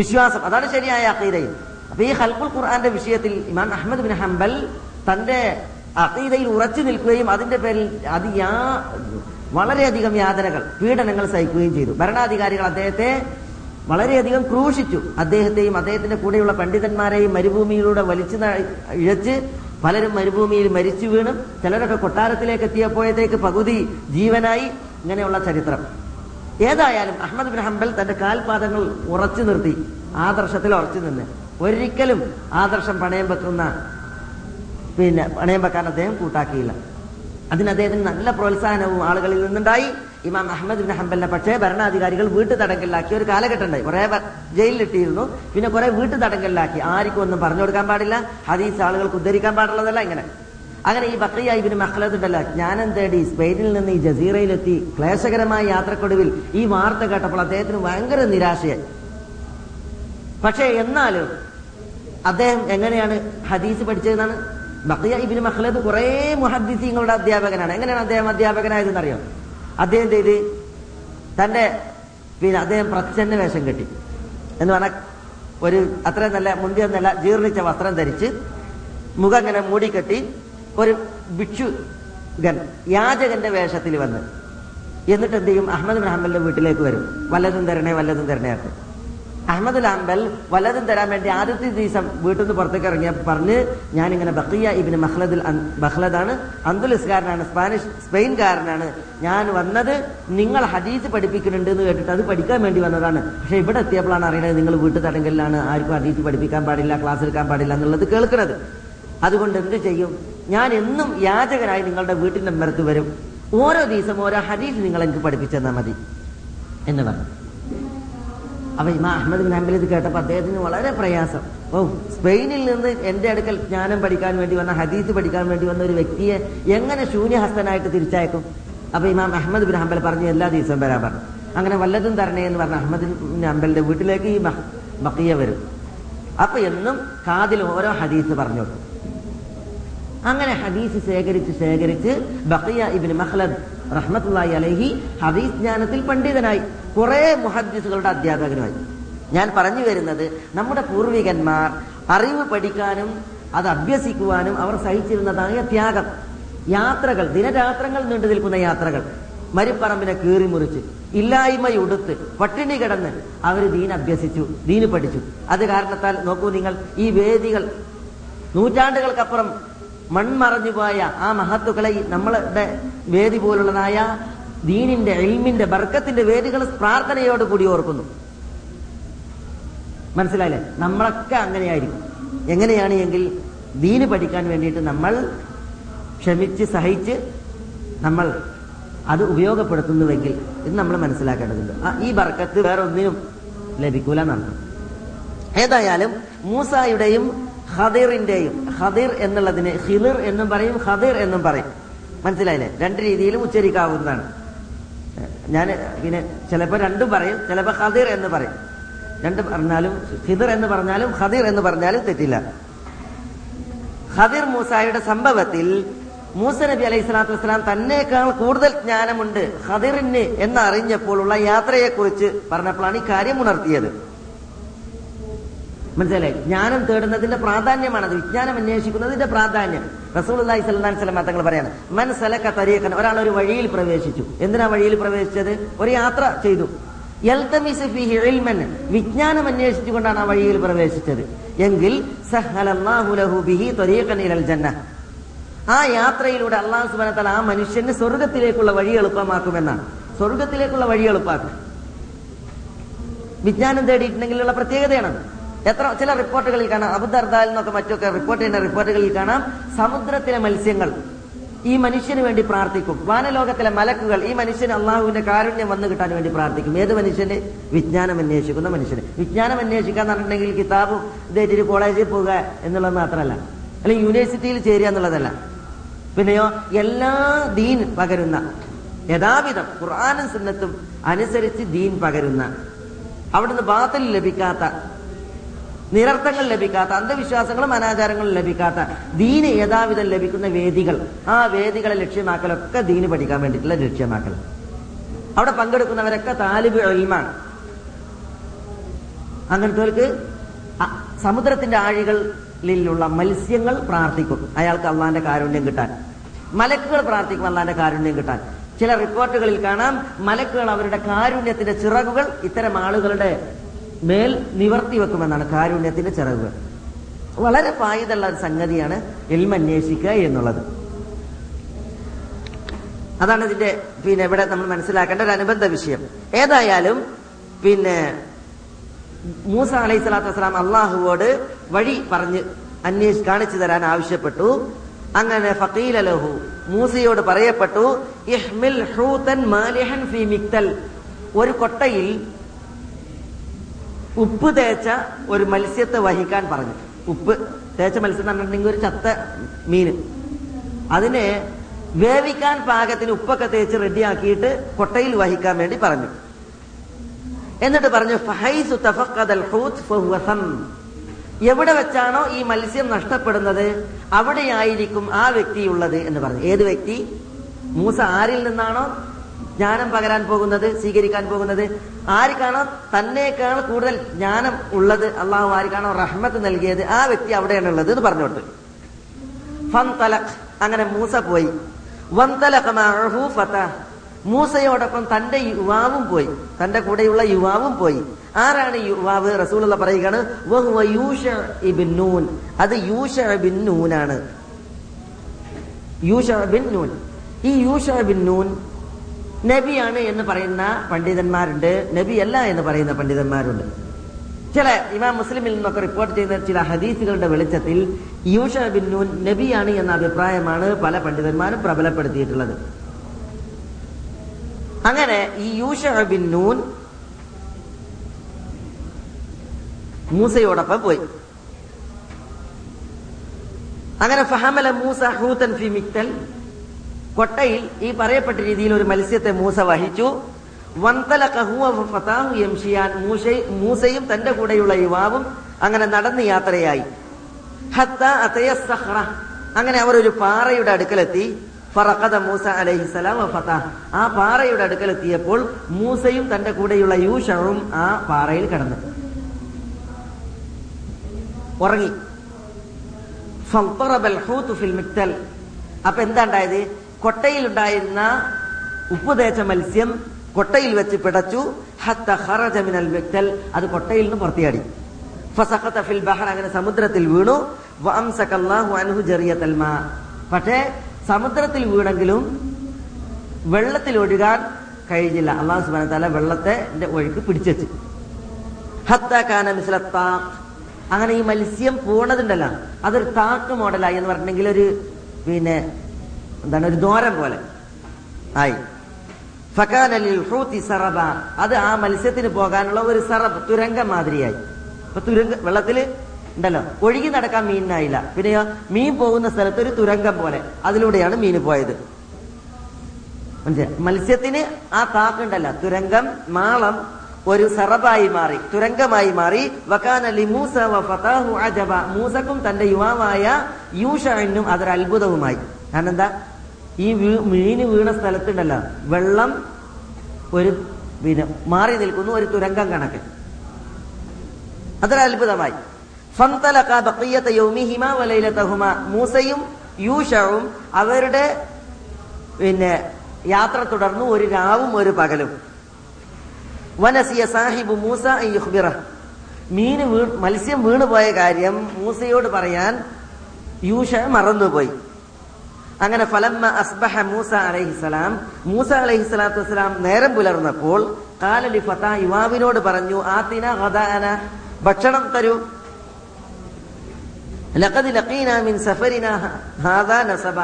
വിശ്വാസം അതാണ് ശരിയായ അഖീദയിൽ. അപ്പൊ ഈ ഹൽക്കുൽ ഖുർആന്റെ വിഷയത്തിൽ ഇമാം അഹമ്മദ് ബിൻ ഹംബൽ തന്റെ അഖീദയിൽ ഉറച്ചു നിൽക്കുകയും അതിന്റെ പേരിൽ അത് യാ വളരെയധികം യാതനകൾ പീഡനങ്ങൾ സഹിക്കുകയും ചെയ്തു. ഭരണാധികാരികൾ അദ്ദേഹത്തെ വളരെയധികം ക്രൂശിച്ചു. അദ്ദേഹത്തെയും അദ്ദേഹത്തിന്റെ കൂടെയുള്ള പണ്ഡിതന്മാരെയും മരുഭൂമിയിലൂടെ വലിച്ചു ഇഴച്ച് പലരും മരുഭൂമിയിൽ മരിച്ചു വീണും. ചിലരൊക്കെ കൊട്ടാരത്തിലേക്ക് എത്തിയപ്പോഴത്തേക്ക് പകുതി ജീവനായി. ഇങ്ങനെയുള്ള ചരിത്രം. ഏതായാലും അഹമ്മദ് ബിൻ ഹംബൽ തന്റെ കാൽപാദങ്ങൾ ഉറച്ചു നിർത്തി ആദർശത്തിൽ ഉറച്ചു നിന്ന്. ഒരിക്കലും ആദർശം പണയം വെക്കുന്ന പിന്നെ പണയം വെക്കാൻ അദ്ദേഹം കൂട്ടാക്കിയില്ല. അതിന് അദ്ദേഹത്തിന് നല്ല പ്രോത്സാഹനവും ആളുകളിൽ നിന്നുണ്ടായി. ഇമാം അഹമ്മദ് ബിൻ ഹംബലിനെ പക്ഷേ ഭരണാധികാരികൾ വീട്ടു തടങ്കലിലാക്കിയ ഒരു കാലഘട്ടം ഉണ്ടായി കുറെ ജയിലിലിട്ടിരുന്നു. പിന്നെ കുറെ വീട്ടു തടങ്കലിലാക്കി. ആർക്കും ഒന്നും പറഞ്ഞു കൊടുക്കാൻ പാടില്ല. ഹദീസ് ആളുകൾക്ക് ഉദ്ധരിക്കാൻ പാടുള്ളതല്ല ഇങ്ങനെ. അങ്ങനെ ഈ ബക്രിയ ഇബിന് മഹ്ലദ് ഉണ്ടല്ലോ. ജ്ഞാനം തേടി? സ്പെയിനിൽ നിന്ന് ഈ ജസീറയിലെത്തി ക്ലേശകരമായ യാത്രക്കൊടുവിൽ ഈ വാർത്ത കേട്ടപ്പോൾ അദ്ദേഹത്തിന് ഭയങ്കര നിരാശയായി. പക്ഷേ എന്നാലും അദ്ദേഹം എങ്ങനെയാണ് ഹദീസ് പഠിച്ചതെന്നാണ് ബക്കിയ ഇബിന് മഹ്ലദ് കുറെ മുഹദ്ദിസീങ്ങളുടെ അധ്യാപകനാണ്. എങ്ങനെയാണ് അദ്ദേഹം അധ്യാപകനായതെന്ന് അറിയാം അദ്ദേഹം ചെയ്ത്? തന്റെ പിന്നെ അദ്ദേഹം പ്രച്ഛന്ന വേഷം കെട്ടി. എന്ന് പറഞ്ഞ ഒരു അത്രയും നല്ല മുന്തിയൊന്നല്ല ജീർണിച്ച വസ്ത്രം ധരിച്ച് മുഖം ഇങ്ങനെ മൂടിക്കെട്ടി ഒരു ഭിക്ഷുഗൻ യാചകന്റെ വേഷത്തിൽ വന്ന്. എന്നിട്ട് എന്ത് ചെയ്യും? അഹമ്മദ് അഹമ്മലിന്റെ വീട്ടിലേക്ക് വരും. വല്ലതും തരണേ വല്ലതും തരണേ അഹമ്മദ് ലാംബൽ വല്ലതും തരാൻ വേണ്ടി ആദ്യത്തെ ദിവസം വീട്ടിൽ നിന്ന് പുറത്തേക്ക് ഇറങ്ങിയ പറഞ്ഞ് ഇങ്ങനെ ബക്കിയ ഇബിന് മഹ്ലദിൽ ബഹ്ലദാണ് അന്തുലിസ്കാരനാണ് സ്പാനിഷ് സ്പെയിൻകാരനാണ്. ഞാൻ വന്നത് നിങ്ങൾ ഹദീസ് പഠിപ്പിക്കുന്നുണ്ട് എന്ന് കേട്ടിട്ട് അത് പഠിക്കാൻ വേണ്ടി വന്നതാണ്. പക്ഷെ ഇവിടെ എത്തിയപ്പോഴാണ് അറിയണത് നിങ്ങൾ വീട്ടു തടങ്കലിലാണ് ആർക്കും ഹദീസ് പഠിപ്പിക്കാൻ പാടില്ല ക്ലാസ് എടുക്കാൻ പാടില്ല എന്നുള്ളത് കേൾക്കുന്നത്. അതുകൊണ്ട് എന്ത് ചെയ്യും? ഞാൻ എന്നും യാചകനായി നിങ്ങളുടെ വീട്ടിന്റെ മരത്ത് വരും. ഓരോ ദിവസം ഓരോ ഹദീസ് നിങ്ങൾ എനിക്ക് പഠിപ്പിച്ചു തന്നാൽ മതി. എന്ന് പറഞ്ഞു. അപ്പൊ ഇമാ അഹമ്മദ് ഹംബൽ ഇത് കേട്ടപ്പോൾ അദ്ദേഹത്തിന് വളരെ പ്രയാസം. ഓ സ്പെയിനിൽ നിന്ന് എന്റെ അടുക്കൽ ജ്ഞാനം പഠിക്കാൻ വേണ്ടി വന്ന ഹദീസ് പഠിക്കാൻ വേണ്ടി വന്ന ഒരു വ്യക്തിയെ എങ്ങനെ ശൂന്യഹസ്തനായിട്ട് തിരിച്ചയക്കും? അപ്പൊ ഇമാം അഹമ്മദ് ബിൻ ഹംബൽ പറഞ്ഞു എല്ലാ ദിവസവും വരാൻ പറഞ്ഞു. അങ്ങനെ വല്ലതും തരണേ എന്ന് പറഞ്ഞ അഹമ്മദ് ഹംബലിന്റെ വീട്ടിലേക്ക് ഈ ബക്കിയ വരും. അപ്പൊ എന്നും കാതിൽ ഓരോ ഹദീസ് പറഞ്ഞു. കൊടുക്കും അങ്ങനെ ഹദീസ് ശേഖരിച്ച് ശേഖരിച്ച് ബക്കിയ ഇബിൻ മഹ്ലദ് റഹ്മത്തുള്ളാഹി അലൈഹി ഹദീസ് ജ്ഞാനത്തിൽ പണ്ഡിതനായി. കുറെ മുഹദ്ദീസുകളുടെ അധ്യാപകനുമായി ഞാൻ പറഞ്ഞു വരുന്നത് നമ്മുടെ പൂർവികന്മാർ അറിവ് പഠിക്കാനും അത് അഭ്യസിക്കുവാനും അവർ സഹിച്ചിരുന്നതായ ത്യാഗം. യാത്രകൾ ദിനരാത്രങ്ങൾ നീണ്ടു നിൽക്കുന്ന യാത്രകൾ. മരുപ്പറമ്പിനെ കീറി മുറിച്ച് ഇല്ലായ്മയുടുത്ത് പട്ടിണി കിടന്ന് അവർ ദീൻ അഭ്യസിച്ചു ദീന് പഠിച്ചു. അത് കാരണത്താൽ നോക്കൂ നിങ്ങൾ ഈ വേദികൾ നൂറ്റാണ്ടുകൾക്കപ്പുറം മൺമറഞ്ഞുപോയ ആ മഹത്തുക്കളെ നമ്മളുടെ വേദി പോലുള്ളതായ ദീനിന്റെ എൽമിന്റെ ബർക്കത്തിന്റെ വേദികൾ പ്രാർത്ഥനയോട് കൂടി ഓർക്കുന്നു. മനസ്സിലായില്ലേ? നമ്മളൊക്കെ അങ്ങനെയായിരിക്കും. എങ്ങനെയാണ് എങ്കിൽ ദീന് പഠിക്കാൻ വേണ്ടിയിട്ട് നമ്മൾ ക്ഷമിച്ച് സഹിച്ച് നമ്മൾ അത് ഉപയോഗപ്പെടുത്തുന്നുവെങ്കിൽ ഇത് നമ്മൾ മനസ്സിലാക്കേണ്ടതുണ്ട്. ഈ ബർക്കത്ത് വേറെ ഒന്നിനും ലഭിക്കൂല എന്നാണ് ഏതായാലും മൂസായുടെയും ഹദീറിന്റെയും ഹദീർ എന്നുള്ളതിന് ഹിദിർ എന്നും പറയും ഹദീർ എന്നും പറയും. മനസ്സിലായില്ലേ? രണ്ട് രീതിയിലും ഉച്ചരിക്കാവുന്നതാണ്. ഞാൻ പിന്നെ ചിലപ്പോൾ രണ്ടും പറയും ചിലപ്പോൾ ഖദീർ എന്ന് പറയും. രണ്ട് പറഞ്ഞാലും ഖിദർ എന്ന് പറഞ്ഞാലും ഖദീർ എന്ന് പറഞ്ഞാലും തെറ്റില്ല. ഖദീർ മൂസായുടെ സംഭവത്തിൽ മൂസ നബി അലൈഹി സ്വലാത്തു വസ്സലാം തന്നെക്കാൾ കൂടുതൽ ജ്ഞാനമുണ്ട് ഖദീറിന് എന്ന് അറിഞ്ഞപ്പോഴുള്ള യാത്രയെക്കുറിച്ച് പറഞ്ഞപ്പോഴാണ് ഈ കാര്യം ഉണർത്തിയത്. മനസ്സിലായി? ജ്ഞാനം തേടുന്നതിന്റെ പ്രാധാന്യമാണത്. വിജ്ഞാനം അന്വേഷിക്കുന്നതിന്റെ പ്രാധാന്യം. റസൂലി സ്വലാൻ സ്വലം തങ്ങൾ പറയാണ് മനസ്സലക്ക തരീഖൻ ഒരാൾ ഒരു വഴിയിൽ പ്രവേശിച്ചു. എന്തിനാ വഴിയിൽ പ്രവേശിച്ചത്? ഒരു യാത്ര ചെയ്തു. വിജ്ഞാനം അന്വേഷിച്ചുകൊണ്ടാണ് ആ വഴിയിൽ പ്രവേശിച്ചത്. എങ്കിൽ ആ യാത്രയിലൂടെ അള്ളാഹു തആല ആ മനുഷ്യന് സ്വർഗത്തിലേക്കുള്ള വഴി എളുപ്പമാക്കുമെന്നാണ്. സ്വർഗത്തിലേക്കുള്ള വഴി എളുപ്പാക്കും. വിജ്ഞാനം തേടിയിട്ടുണ്ടെങ്കിലുള്ള പ്രത്യേകതയാണ് എത്ര ചില റിപ്പോർട്ടുകളിൽ കാണാം. അബുദർദാൽ എന്നൊക്കെ മറ്റൊക്കെ റിപ്പോർട്ട് ചെയ്യുന്ന റിപ്പോർട്ടുകളിൽ കാണാം. സമുദ്രത്തിലെ മത്സ്യങ്ങൾ ഈ മനുഷ്യന് വേണ്ടി പ്രാർത്ഥിക്കും. വാനലോകത്തിലെ മലക്കുകൾ ഈ മനുഷ്യന് അള്ളാഹുവിന്റെ കാരുണ്യം വന്നു കിട്ടാൻ വേണ്ടി പ്രാർത്ഥിക്കും. ഏത് മനുഷ്യന്? വിജ്ഞാനം അന്വേഷിക്കുന്ന മനുഷ്യന്. വിജ്ഞാനം അന്വേഷിക്കാൻ പറഞ്ഞിട്ടുണ്ടെങ്കിൽ കിതാബും ഇതേറ്റിട്ട് കോളേജിൽ പോവുക എന്നുള്ളത് മാത്രമല്ല. അല്ലെങ്കിൽ യൂണിവേഴ്സിറ്റിയിൽ ചേരുക എന്നുള്ളതല്ല. പിന്നെയോ എല്ലാ ദീൻ പകരുന്ന യഥാവിധം ഖുർആാനും സുന്നത്തും അനുസരിച്ച് ദീൻ പകരുന്ന അവിടുന്ന് ബാത്തിൽ ലഭിക്കാത്ത നിരർത്ഥങ്ങൾ ലഭിക്കാത്ത അന്ധവിശ്വാസങ്ങളും അനാചാരങ്ങളും ലഭിക്കാത്ത ദീന് യഥാവിധം ലഭിക്കുന്ന വേദികൾ. ആ വേദികളെ ലക്ഷ്യമാക്കലൊക്കെ ദീന് പഠിക്കാൻ വേണ്ടിയിട്ടുള്ള ലക്ഷ്യമാക്കൽ. അവിടെ പങ്കെടുക്കുന്നവരൊക്കെ താലിബ് എൽമാണ് അങ്ങനത്തെ സമുദ്രത്തിന്റെ ആഴികളിലുള്ള മത്സ്യങ്ങൾ പ്രാർത്ഥിക്കും. അയാൾക്ക് അള്ളാന്റെ കാരുണ്യം കിട്ടാൻ. മലക്കുകൾ പ്രാർത്ഥിക്കും അള്ളാന്റെ കാരുണ്യം കിട്ടാൻ. ചില റിപ്പോർട്ടുകളിൽ കാണാം മലക്കുകൾ അവരുടെ കാരുണ്യത്തിന്റെ ചിറകുകൾ ഇത്തരം ആളുകളുടെ മേൽ നിവർത്തി വെക്കുമെന്നാണ് കാരുണ്യത്തിന്റെ ചിറകുകൾ വളരെ പായതുള്ള ഒരു സംഗതിയാണ് എൽമ അന്വേഷിക്കുക എന്നുള്ളത്. അതാണ് ഇതിന്റെ പിന്നെ ഇവിടെ നമ്മൾ മനസ്സിലാക്കേണ്ട ഒരു അനുബന്ധ വിഷയം. ഏതായാലും പിന്നെ മൂസ അലൈഹി സ്വലാത്തു വസ്സലാം അള്ളാഹുവോട് വഴി പറഞ്ഞ് അന്വേഷി കാണിച്ചു തരാൻ ആവശ്യപ്പെട്ടു. അങ്ങനെ ഫക്കീൽ അലഹു മൂസയോട് പറയപ്പെട്ടു ഒരു കൊട്ടയിൽ ഉപ്പ് തേച്ച ഒരു മത്സ്യത്തെ വഹിക്കാൻ പറഞ്ഞു. ഉപ്പ് തേച്ച മത്സ്യം പറഞ്ഞിട്ടുണ്ടെങ്കിൽ ഒരു ചത്ത മീന്. അതിനെ വേവിക്കാൻ പാകത്തിന് ഉപ്പൊക്കെ തേച്ച് റെഡിയാക്കിയിട്ട് കൊട്ടയിൽ വഹിക്കാൻ വേണ്ടി പറഞ്ഞു. എന്നിട്ട് പറഞ്ഞു. എവിടെ വെച്ചാണോ ഈ മത്സ്യം നഷ്ടപ്പെടുന്നത് അവിടെയായിരിക്കും ആ വ്യക്തി ഉള്ളത് എന്ന് പറഞ്ഞു. ഏത് വ്യക്തി? മൂസ ആരിൽ നിന്നാണോ? ജ്ഞാനം പകരാൻ പോകുന്നത് സ്വീകരിക്കാൻ പോകുന്നത്. ആർക്കാണോ തന്നേക്കാൾ കൂടുതൽ ജ്ഞാനം ഉള്ളത് അള്ളാഹു ആർക്കാണോ റഹ്മത്ത് നൽകിയത് ആ വ്യക്തി അവിടെയാണ് ഉള്ളത് എന്ന് പറഞ്ഞോട്ട് അങ്ങനെ മൂസ പോയി. ഫത. മൂസയോടൊപ്പം തന്റെ യുവാവും പോയി. തന്റെ കൂടെയുള്ള യുവാവും പോയി. ആരാണ് യുവാവ്? റസൂൽ പറയുകയാണ് അത് യൂഷ ബിൻ നൂനാണ്. യൂഷ ബിൻ നൂൻ. ഈ യൂഷ ബിൻ നൂൻ നബിയാണ് എന്ന് പറയുന്ന പണ്ഡിതന്മാരുണ്ട്. നബി അല്ല എന്ന് പറയുന്ന പണ്ഡിതന്മാരുണ്ട്. ചില ഇമാം മുസ്ലിമിൽ നിന്നൊക്കെ റിപ്പോർട്ട് ചെയ്യുന്ന ചില ഹദീസുകളുടെ വെളിച്ചത്തിൽ യൂഷ ബിൻ നൂൻ നബിയാണ് എന്ന അഭിപ്രായമാണ് പല പണ്ഡിതന്മാരും പ്രബലപ്പെടുത്തിയിട്ടുള്ളത്. അങ്ങനെ ഈ യൂഷ ബിൻ നൂൻ മൂസയോടൊപ്പം പോയി. അങ്ങനെ ഫഹമല മൂസ ഹൂത്തൻ ഫി മിക്തൽ കൊട്ടയിൽ ഈ പറയപ്പെട്ട രീതിയിൽ ഒരു മത്സ്യത്തെ മൂസ വഹിച്ചു. വന്തല മൂസ- മൂസയും തന്റെ കൂടെയുള്ള യുവാവും അങ്ങനെ നടന്ന് യാത്രയായി. അങ്ങനെ അവർ ഒരു പാറയുടെ അടുക്കലെത്തി. ഫറഖദ മൂസ അലഹിസലാം ഫതാഹ്. ആ പാറയുടെ അടുക്കലെത്തിയപ്പോൾ മൂസയും തന്റെ കൂടെയുള്ള യൂഷവും ആ പാറയിൽ കിടന്നു. ഉറങ്ങി. അപ്പൊ എന്താ ഉണ്ടായത്? കൊട്ടയിൽ ഉണ്ടായിരുന്ന ഉപ്പ് മത്സ്യം കൊട്ടയിൽ വെച്ച് പിടച്ചു. ഹത്ത ഖറജ മിനൽ മിക്തൽ അത് കൊട്ടയിൽ നിന്ന് പുറത്തിയാടി. ഫിൽ ബഹർ അങ്ങനെ സമുദ്രത്തിൽ വീണു. പക്ഷേ സമുദ്രത്തിൽ വീണെങ്കിലും വെള്ളത്തിൽ ഒഴുകാൻ കഴിഞ്ഞില്ല. അള്ളാഹു സുബാന തല വെള്ളത്തെ ഒഴുക്ക് പിടിച്ചു കാന മിസ്ല അങ്ങനെ ഈ മത്സ്യം പോണതുണ്ടല്ലോ. അതൊരു താക്ക് മോഡലായി എന്ന് പറഞ്ഞിട്ടുണ്ടെങ്കിൽ ഒരു പിന്നെ എന്താണ്? ഒരു ദ്വാരം പോലെ. ആയി. ഫക്കാന ലിൽ ഹൂത്തി സറബ. അത് ആ മത്സ്യത്തിന് പോകാനുള്ള ഒരു സറബ് തുരങ്കം മാതിരിയായി. അപ്പൊ തുരങ്ക വെള്ളത്തിൽ ഉണ്ടല്ലോ. ഒഴുകി നടക്കാൻ മീനിനായില്ല. പിന്നെ മീൻ പോകുന്ന സ്ഥലത്ത് ഒരു തുരങ്കം പോലെ. അതിലൂടെയാണ് മീൻ പോയത്. മത്സ്യത്തിന് ആ താക്കുണ്ടല്ലോ തുരങ്കം മാളം ഒരു സറബായി മാറി തുരങ്കമായി മാറി. വക്കാനലി മൂസ വ അജബ. മൂസക്കും തന്റെ യുവാവായ യൂഷനും അതൊരു അത്ഭുതവുമായി കാരണം എന്താ? ഈ മീന് വീണ സ്ഥലത്തുണ്ടല്ല. വെള്ളം ഒരു പിന്നെ മാറി നിൽക്കുന്നു ഒരു തുരങ്കം കണക്ക്. അതൊരു അത്ഭുതമായി. മൂസയും യൂഷവും അവരുടെ പിന്നെ യാത്ര തുടർന്നു ഒരു രാവും ഒരു പകലും. വനസിയ സാഹിബ് മൂസ മീന് മത്സ്യം വീണുപോയ കാര്യം മൂസയോട് പറയാൻ യൂഷ മറന്നുപോയി. അങ്ങനെ ഫലമ്മ അസ്ബഹ മൂസ അലൈഹിസലാം മൂസ അലൈഹി സ്വലാത്തു വസ്സലാം നേരം പുലർന്നപ്പോൾ കാലലി ഫത യുവാവിനോട് പറഞ്ഞു ആത്തിന ഹദാന ഭക്ഷണം തരൂ. മിൻ സഫരിന നസബ.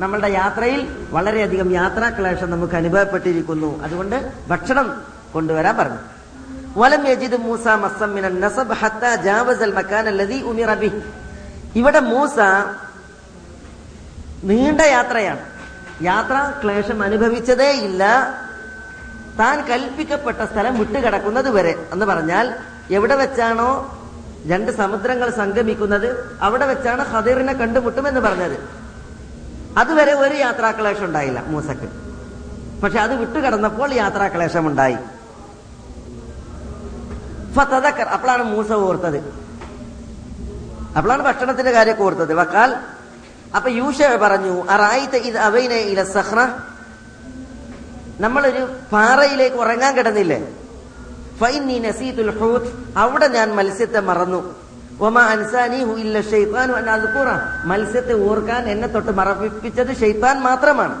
നമ്മളുടെ യാത്രയിൽ വളരെയധികം യാത്രാക്ലേശം നമുക്ക് അനുഭവപ്പെട്ടിരിക്കുന്നു. അതുകൊണ്ട് ഭക്ഷണം കൊണ്ടുവരാൻ പറഞ്ഞു. വലം യജിദ് മൂസ മസ്സം മിനൻ നസബ് ഹത്ത ജാവസൽ മക്കാൻ അല്ലദീ ഉമിറ ബിഹ്. ഇവിടെ മൂസ നീണ്ട യാത്രയാണ്. യാത്ര ക്ലേശം അനുഭവിച്ചതേ ഇല്ല. താൻ കൽപ്പിക്കപ്പെട്ട സ്ഥലം വിട്ടുകിടക്കുന്നത് വരെ. എന്ന് പറഞ്ഞാൽ എവിടെ വെച്ചാണോ രണ്ട് സമുദ്രങ്ങൾ സംഗമിക്കുന്നത് അവിടെ വെച്ചാണ് ഖദീറിനെ കണ്ടുമുട്ടുമെന്ന് പറഞ്ഞത്. അതുവരെ ഒരു യാത്രാക്ലേശം ഉണ്ടായില്ല മൂസക്ക്. പക്ഷെ അത് വിട്ടുകടന്നപ്പോൾ യാത്രാക്ലേശം ഉണ്ടായി അപ്പോഴാണ് മൂസ ഓർത്തത്. അപ്പോഴാണ് ഭക്ഷണത്തിന്റെ കാര്യമൊക്കെ ഓർത്തത്. വക്കാൽ അപ്പൊ യൂഷ പറഞ്ഞു ഇല സഹ്റ നമ്മളൊരു പാറയിലേക്ക് ഉറങ്ങാൻ കിടന്നില്ലേ? അവിടെ ഞാൻ മത്സ്യത്തെ മറന്നു. മത്സ്യത്തെ ഓർക്കാൻ എന്നെ തൊട്ട് മറപ്പിച്ചത് ഷെയ്ത്താൻ മാത്രമാണ്.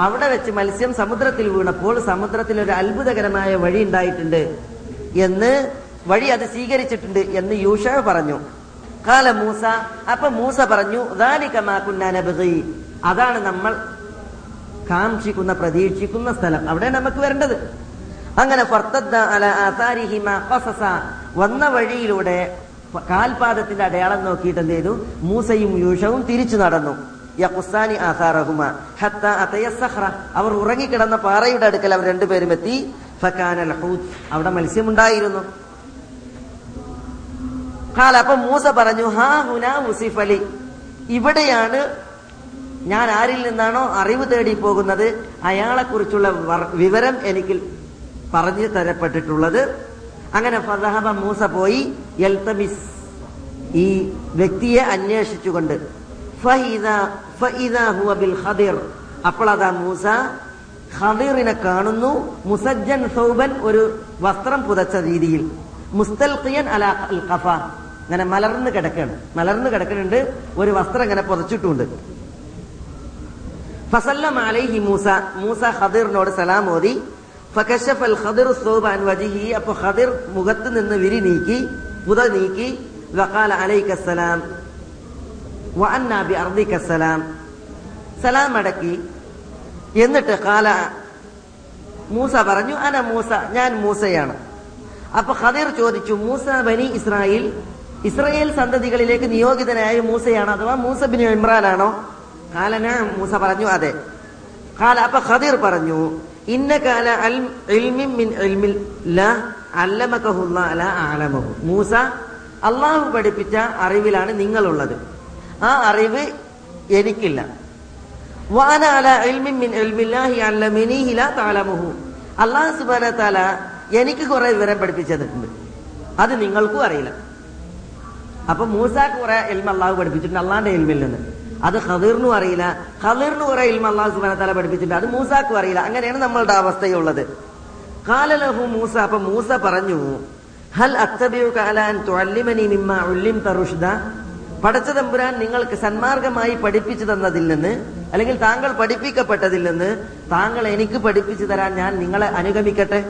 അവിടെ വെച്ച് മത്സ്യം സമുദ്രത്തിൽ വീണപ്പോൾ സമുദ്രത്തിൽ ഒരു അത്ഭുതകരമായ വഴി ഉണ്ടായിട്ടുണ്ട് എന്ന് വഴി അത് സ്വീകരിച്ചിട്ടുണ്ട് എന്ന് യൂഷ പറഞ്ഞു. കാല മൂസ അപ്പൊ മൂസ പറഞ്ഞു "ദാലിക മാ കുന്നാ അതാണ് നമ്മൾ കാക്ഷിക്കുന്ന പ്രതീക്ഷിക്കുന്ന സ്ഥലം. അവിടെ നമുക്ക് വരേണ്ടത്. അങ്ങനെ. വന്ന വഴിയിലൂടെ കാൽപാദത്തിന്റെ അടയാളം നോക്കിയിട്ട് എന്ത് ചെയ്തു? മൂസയും യൂഷവും തിരിച്ചു നടന്നു. യഖുസാനി അതയ. അവർ ഉറങ്ങിക്കിടന്ന പാറയുടെ അടുക്കൽ അവർ രണ്ടുപേരും എത്തി. ഫക്കാനൽ ഹൂത്ത് അവിടെ മത്സ്യമുണ്ടായിരുന്നു. കാല മൂസ പറഞ്ഞു ഹാ ഹുന അലി. ഇവിടെയാണ് ഞാൻ ആരിൽ നിന്നാണോ അറിവ് തേടി പോകുന്നത് അയാളെ കുറിച്ചുള്ള വിവരം എനിക്ക് പറഞ്ഞു തരപ്പെട്ടിട്ടുള്ളത്. അങ്ങനെ ഫസഹബ മൂസ പോയി എൽത്തമിസ് ഈ വ്യക്തിയെ അന്വേഷിച്ചുകൊണ്ട് അപ്പോൾ അതാ മൂസ ഹദീറിനെ കാണുന്നു മുസജ്ജൻ സൗബൻ ഒരു വസ്ത്രം പുതച്ച രീതിയിൽ. മുസ്തൽഖിയൻ അല ഖഫ അങ്ങനെ മലർന്ന് കിടക്കുകയാണ് മലർന്ന് കിടക്കുന്നുണ്ട് ഒരു വസ്ത്രം ഇങ്ങനെ പുതച്ചിട്ടുണ്ട് ഫസല്ലം അലൈഹി മൂസ. മൂസ ഖദിറിനോട് സലാം ഓതി. ഫകശഫൽ അൽ ഖദിർ വജിഹി. അപ്പോൾ ഖദിർ മുഖത്ത് നിന്ന് വിരി നീക്കി പുത നീക്കി വഖാല അലൈക സലാം വഅന്ന ബി അർദിക സലാം. സലാം അടക്കി. എന്നിട്ട് കാല മൂസ പറഞ്ഞു അന മൂസ ഞാൻ മൂസയാണ്. അപ്പൊ ഖദീർ ചോദിച്ചു മൂസ ബനി ഇസ്രായേൽ ഇസ്രായേൽ സന്തതികളിലേക്ക് നിയോഗിതനായ മൂസയാണോ അഥവാ മൂസ ബിൻ ഇമ്രാനാണോ? കാലന മൂസ പറഞ്ഞു അതെ. കാല അപ്പൊ ഖദീർ പറഞ്ഞു ഇന്ന കാല മൂസ അള്ളാഹു പഠിപ്പിച്ച അറിവിലാണ് നിങ്ങളുള്ളത്. ആ അറിവ് എനിക്കില്ല. അല ഇൽമിൻ എനിക്ക് കുറെ വിവരം പഠിപ്പിച്ചിട്ടുണ്ട് അത് നിങ്ങൾക്കും അറിയില്ല. അപ്പൊ മൂസ കുറെ എൽമ അള്ളാഹു പഠിപ്പിച്ചിട്ടുണ്ട് അള്ളാന്റെ എൽമിൽ നിന്ന്. അത് ഹദീറിനും അറിയില്ല. ഹദീറിന് കുറെ എൽമ അള്ളാഹു സുബാന തആല പഠിപ്പിച്ചിട്ടുണ്ട് അത് മൂസാക്കും അറിയില്ല. അങ്ങനെയാണ് നമ്മളുടെ അവസ്ഥയുള്ളത്. കാലലഹു മൂസ അപ്പൊ മൂസ പറഞ്ഞു ഹൽ പടച്ച തമ്പുരാൻ നിങ്ങൾക്ക് സന്മാർഗമായി പഠിപ്പിച്ചു തന്നതിൽ നിന്ന് അല്ലെങ്കിൽ താങ്കൾ പഠിപ്പിക്കപ്പെട്ടതിൽ നിന്ന് താങ്കൾ എനിക്ക് പഠിപ്പിച്ചു തരാൻ ഞാൻ നിങ്ങളെ അനുഗമിക്കട്ടെ?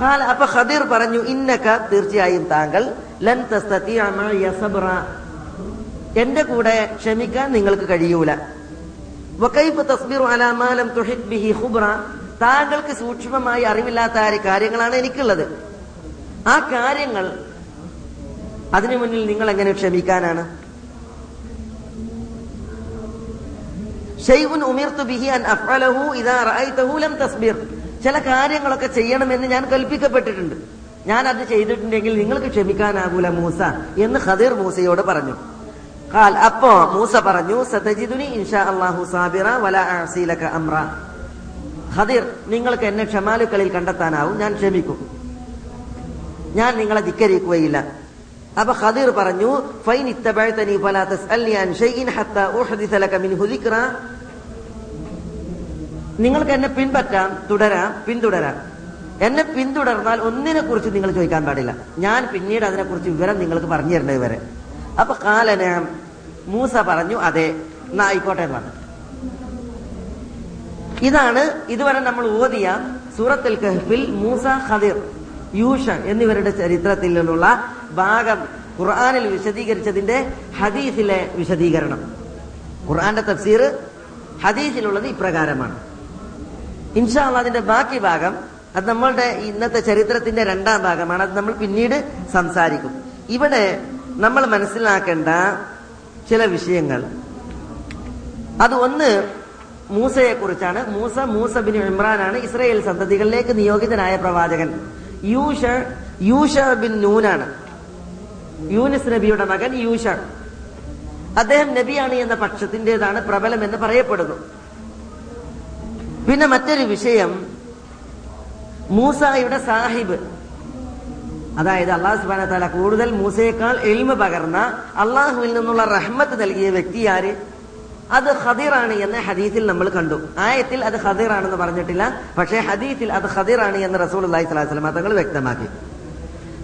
കാല അപ്പൊ ഖദീർ പറഞ്ഞു ഇന്നക്ക തീർച്ചയായും താങ്കൾ ലൻ എന്റെ കൂടെ ക്ഷമിക്കാൻ നിങ്ങൾക്ക് കഴിയൂല. താങ്കൾക്ക് സൂക്ഷ്മമായി അറിവില്ലാത്ത കാര്യങ്ങളാണ് എനിക്കുള്ളത്. ആ കാര്യങ്ങൾ അതിനു മുന്നിൽ നിങ്ങൾ എങ്ങനെ ക്ഷമിക്കാനാണ്? ഷെയ്ഖുൻ ഉമിർത്തു ബിഹി അൻ അഫ്അലഹു ഇദാ റഅയ്തഹു ലം തസ്ബിർ. ചില കാര്യങ്ങളൊക്കെ ചെയ്യണമെന്ന് ഞാൻ കൽപ്പിക്കപ്പെട്ടിട്ടുണ്ട്. ഞാൻ അത് ചെയ്തിട്ടുണ്ടെങ്കിൽ നിങ്ങൾക്ക് ക്ഷമിക്കാനാകൂല മൂസ എന്ന് ഖദീർ മൂസയോട് പറഞ്ഞു. കാൽ അപ്പോ മൂസ പറഞ്ഞു സതജിദുനി സാബിറ ഖദീർ നിങ്ങൾക്ക് എന്നെ ക്ഷമാലുക്കളിൽ കണ്ടെത്താനാവും ഞാൻ ക്ഷമിക്കും. ഞാൻ നിങ്ങളെ ധിക്കരിക്കുകയില്ല. അപ്പൊ ഖദീർ പറഞ്ഞു ഫൈൻ ഇത്തബഅതനി ഫലാ തസ്അൽനി അൻ ഷൈഇൻ ഹത്താ ഉഹദിസ മിൻഹു നിങ്ങൾക്ക് എന്നെ പിൻപറ്റാം തുടരാം പിന്തുടരാം. എന്നെ പിന്തുടർന്നാൽ ഒന്നിനെ കുറിച്ച് നിങ്ങൾ ചോദിക്കാൻ പാടില്ല. ഞാൻ പിന്നീട് അതിനെക്കുറിച്ച് വിവരം നിങ്ങൾക്ക് പറഞ്ഞു തരേണ്ടത് വരെ. അപ്പൊ കാലന മൂസ പറഞ്ഞു അതെ എന്നാ ആയിക്കോട്ടെ എന്ന് പറഞ്ഞു. ഇതാണ് ഇതുവരെ നമ്മൾ ഓതിയ സൂറത്തുൽ കഹ്ഫിൽ മൂസ ഖദിർ യൂഷൻ എന്നിവരുടെ ചരിത്രത്തിൽ നിന്നുള്ള ഭാഗം ഖുർആാനിൽ വിശദീകരിച്ചതിന്റെ ഹദീസിലെ വിശദീകരണം. ഖുർആന്റെ തഫ്സീർ ഹദീസിലുള്ളത് ഇപ്രകാരമാണ്. ഇൻഷാ അള്ളാ അതിന്റെ ബാക്കി ഭാഗം അത് നമ്മളുടെ ഇന്നത്തെ ചരിത്രത്തിന്റെ രണ്ടാം ഭാഗമാണ്. അത് നമ്മൾ പിന്നീട് സംസാരിക്കും. ഇവിടെ നമ്മൾ മനസ്സിലാക്കേണ്ട ചില വിഷയങ്ങൾ. അത് ഒന്ന് മൂസയെ കുറിച്ചാണ് മൂസ മൂസ ബിൻ ഇമ്രാനാണ് ഇസ്രയേൽ സന്തതികളിലേക്ക് നിയോഗിതനായ പ്രവാചകൻ. യൂഷ യൂഷ ബിൻ നൂനാണ്. യൂനിസ് നബിയുടെ മകൻ യൂഷ. അദ്ദേഹം നബിയാണ് എന്ന പക്ഷത്തിന്റെതാണ് പ്രബലം എന്ന് പറയപ്പെടുന്നു. പിന്നെ മറ്റൊരു വിഷയം. മൂസായുടെ സാഹിബ്. അതായത് അള്ളാഹു സുബാന താല കൂടുതൽ മൂസയേക്കാൾ എൽമ പകർന്ന അള്ളാഹുവിൽ നിന്നുള്ള റഹ്മത്ത് നൽകിയ വ്യക്തി ആര്? അത് ഹദീറാണ് എന്ന് ഹദീസിൽ നമ്മൾ കണ്ടു. ആയത്തിൽ അത് ഹദീറാണെന്ന് പറഞ്ഞിട്ടില്ല. പക്ഷേ ഹദീസിൽ അത് ഹദീറാണ് എന്ന് റസൂൽ അള്ളാഹി സ്വലാസ്ലാം തങ്ങൾ വ്യക്തമാക്കി.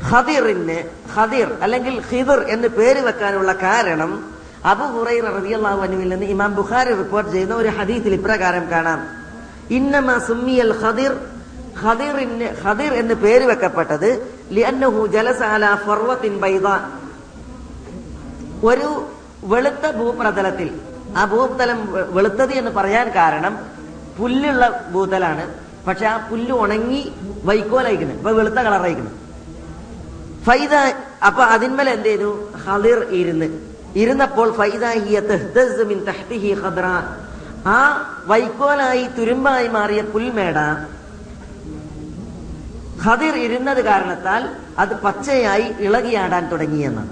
ഹദീറിന് ഹദീർ അല്ലെങ്കിൽ ഹിദർ എന്ന് പേര് വെക്കാനുള്ള കാരണം അബു ഹുറൈറ റളിയല്ലാഹു അൻഹുവിൽ നിന്ന് ഇമാം ബുഖാരി റിപ്പോർട്ട് ചെയ്യുന്ന ഒരു ഹദീസിൽ ഇപ്രകാരം കാണാം. ഇന്നമ സുമ്മിയൽ ഖദീർ. ഖദിറിന് ഖദീർ എന്ന് പേര് വെക്കപ്പെട്ടത് ലിഅന്നഹു ജലസ അലാ ഫർവത്തിൻ ബൈദ. ഒരു വെളുത്ത ഭൂപ്രതലത്തിൽ ആ ഭൂതലം വെളുത്തത് എന്ന് പറയാൻ കാരണം പുല്ലുള്ള ഭൂതലാണ്. പക്ഷെ ആ പുല്ല് ഉണങ്ങി വൈക്കോലായിക്കുന്നത് ഇപ്പൊ വെളുത്ത കളറായിക്കുന്നത് ഫൈദ അപ്പൊ അതിന്മേൽ എന്ത് ചെയ്തു? ഹദിർ ഇരുന്ന്. ഇരുന്നപ്പോൾ ഫൈദ ആ വൈക്കോലായി തുരുമ്പായി മാറിയ പുൽമേട ഖദിർ ഇരുന്നത് കാരണത്താൽ അത് പച്ചയായി ഇളകിയാടാൻ തുടങ്ങിയെന്നാണ്.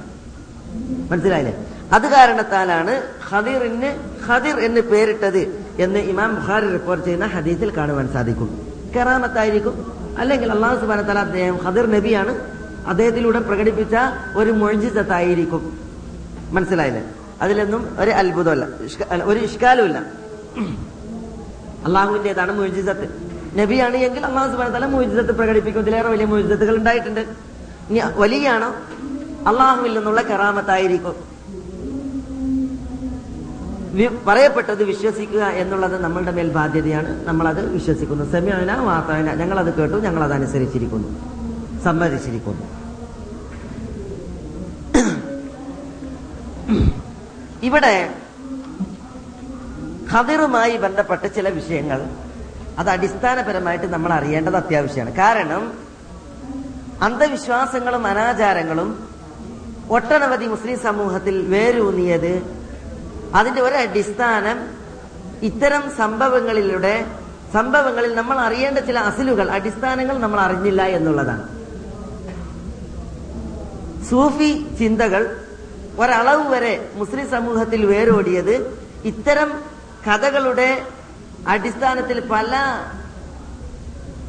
മനസ്സിലായില്ലേ? അത് കാരണത്താലാണ് ഖദിറിന് ഖദിർ എന്ന് പേരിട്ടത് എന്ന് ഇമാം ബുഖാരി റിപ്പോർട്ട് ചെയ്യുന്ന ഹദീസിൽ കാണുവാൻ സാധിക്കും. കെറാമത്തായിരിക്കും. അല്ലെങ്കിൽ അള്ളാഹു സുബാന തല അദ്ദേഹം ഖദിർ നബിയാണ്. അദ്ദേഹത്തിലൂടെ പ്രകടിപ്പിച്ച ഒരു മൊഴിജിത്തായിരിക്കും മനസ്സിലായില്ലേ? അതിലൊന്നും ഒരു അത്ഭുതമല്ല ഒരു ഇഷ്കാലുമില്ല. അള്ളാഹുവിന്റെതാണ് മൊഴിജിതത്ത് നബിയാണ് എങ്കിൽ അള്ളാഹു സുബാന തല മൊഴിജിതത്ത് പ്രകടിപ്പിക്കും ഇതിലേറെ വലിയ മൊഴിജിതത്തുകൾ ഉണ്ടായിട്ടുണ്ട്. ഇനി വലിയാണോ? അള്ളാഹുവിൽ നിന്നുള്ള കറാമത്തായിരിക്കും. പറയപ്പെട്ടത് വിശ്വസിക്കുക എന്നുള്ളത് നമ്മളുടെ മേൽ ബാധ്യതയാണ്. നമ്മളത് വിശ്വസിക്കുന്നു. സെമ്യാന ഞങ്ങൾ അത് കേട്ടു ഞങ്ങൾ അത് അനുസരിച്ചിരിക്കുന്നു സമ്മതിച്ചിരിക്കുന്നു. ഇവിടെ ഖദിറുമായി ബന്ധപ്പെട്ട ചില വിഷയങ്ങൾ അത് അടിസ്ഥാനപരമായിട്ട് നമ്മൾ അറിയേണ്ടത് അത്യാവശ്യമാണ്. കാരണം അന്ധവിശ്വാസങ്ങളും അനാചാരങ്ങളും ഒട്ടനവധി മുസ്ലിം സമൂഹത്തിൽ വേരൂന്നിയത് അതിന്റെ ഒരു അടിസ്ഥാനം ഇത്തരം സംഭവങ്ങളിലൂടെ സംഭവങ്ങളിൽ നമ്മൾ അറിയേണ്ട ചില അസിലുകൾ അടിസ്ഥാനങ്ങൾ നമ്മൾ അറിഞ്ഞില്ല എന്നുള്ളതാണ്. സൂഫി ചിന്തകൾ ഒരളവ് വരെ മുസ്ലിം സമൂഹത്തിൽ വേരോടിയത് ഇത്തരം കഥകളുടെ അടിസ്ഥാനത്തിൽ പല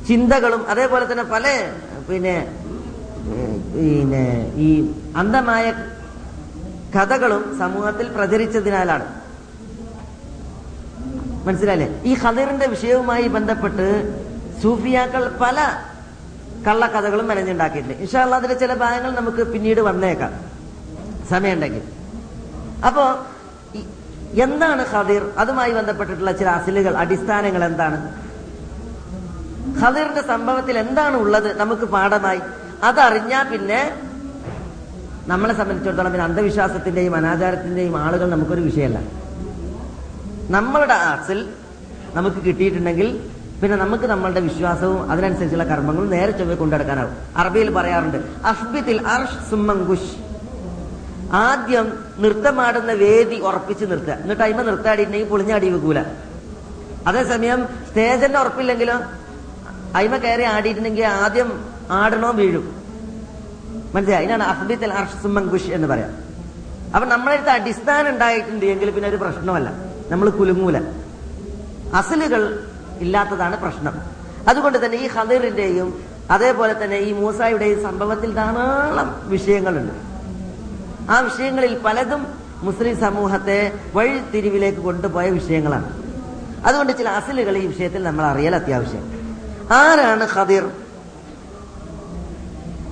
ചിന്തകളും അതേപോലെ തന്നെ പല പിന്നെ പിന്നെ ഈ അന്ധമായ കഥകളും സമൂഹത്തിൽ പ്രചരിച്ചതിനാലാണ്. മനസ്സിലായില്ലേ? ഈ ഖദറിന്റെ വിഷയവുമായി ബന്ധപ്പെട്ട് സൂഫിയാക്കൾ പല കള്ളക്കഥകളും മെനഞ്ഞുണ്ടാക്കിയിട്ടുണ്ട്. ഇൻഷാല്ല അതിന്റെ ചില ഭാഗങ്ങൾ നമുക്ക് പിന്നീട് വന്നേക്കാം. സമയമുണ്ടെങ്കിൽ. അപ്പോ എന്താണ് ഖദീർ? അതുമായി ബന്ധപ്പെട്ടിട്ടുള്ള ചില അസിലുകൾ അടിസ്ഥാനങ്ങൾ എന്താണ്? ഖദീറിന്റെ സംഭവത്തിൽ എന്താണ് ഉള്ളത്? നമുക്ക് പാഠമായി. അതറിഞ്ഞാൽ പിന്നെ നമ്മളെ സംബന്ധിച്ചിടത്തോളം പിന്നെ അന്ധവിശ്വാസത്തിന്റെയും അനാചാരത്തിന്റെയും ആളുകൾ നമുക്കൊരു വിഷയമല്ല. നമ്മളുടെ അസിൽ നമുക്ക് കിട്ടിയിട്ടുണ്ടെങ്കിൽ പിന്നെ നമുക്ക് നമ്മളുടെ വിശ്വാസവും അതിനനുസരിച്ചുള്ള കർമ്മങ്ങളും നേരെ ചൊവ്വെ കൊണ്ടെടുക്കാനാവും അറബിയിൽ പറയാറുണ്ട് അഫ്ബിത്തിൽ അർഷ് സുമ്മങ്കുഷ് ആദ്യം നൃത്തമാടുന്ന വേദി ഉറപ്പിച്ച് നിർത്തുക. എന്നിട്ട് അയിമ നൃത്താടിയിട്ടുണ്ടെങ്കിൽ പൊളിഞ്ഞാടി വെക്കൂല. അതേസമയം സ്റ്റേജിന്റെ ഉറപ്പില്ലെങ്കിലോ? അയിമ കയറി ആടിയിട്ടുണ്ടെങ്കിൽ ആദ്യം ആടണോ വീഴും. മനസ്സിലായി? അതിനാണ് അഫ്ബിത്തിൽ അർഷ് സുമ്മങ്കുഷ് എന്ന് പറയാം. അപ്പൊ നമ്മളെ അടുത്ത് അടിസ്ഥാനം ഉണ്ടായിട്ടുണ്ട് എങ്കിൽ പിന്നെ ഒരു പ്രശ്നമല്ല. നമ്മൾ കുലുങ്ങൂല. അസലുകൾ ഇല്ലാത്തതാണ് പ്രശ്നം. അതുകൊണ്ട് തന്നെ ഈ ഹദറിന്റെയും അതേപോലെ തന്നെ ഈ മൂസായുടെയും സംഭവത്തിൽ ധാരാളം വിഷയങ്ങളുണ്ട്. ആ വിഷയങ്ങളിൽ പലതും മുസ്ലിം സമൂഹത്തെ വഴിത്തിരിവിലേക്ക് കൊണ്ടുപോയ വിഷയങ്ങളാണ്. അതുകൊണ്ട് ചില അസലുകൾ ഈ വിഷയത്തിൽ നമ്മൾ അറിയൽ അത്യാവശ്യം. ആരാണ് ഖദിർ?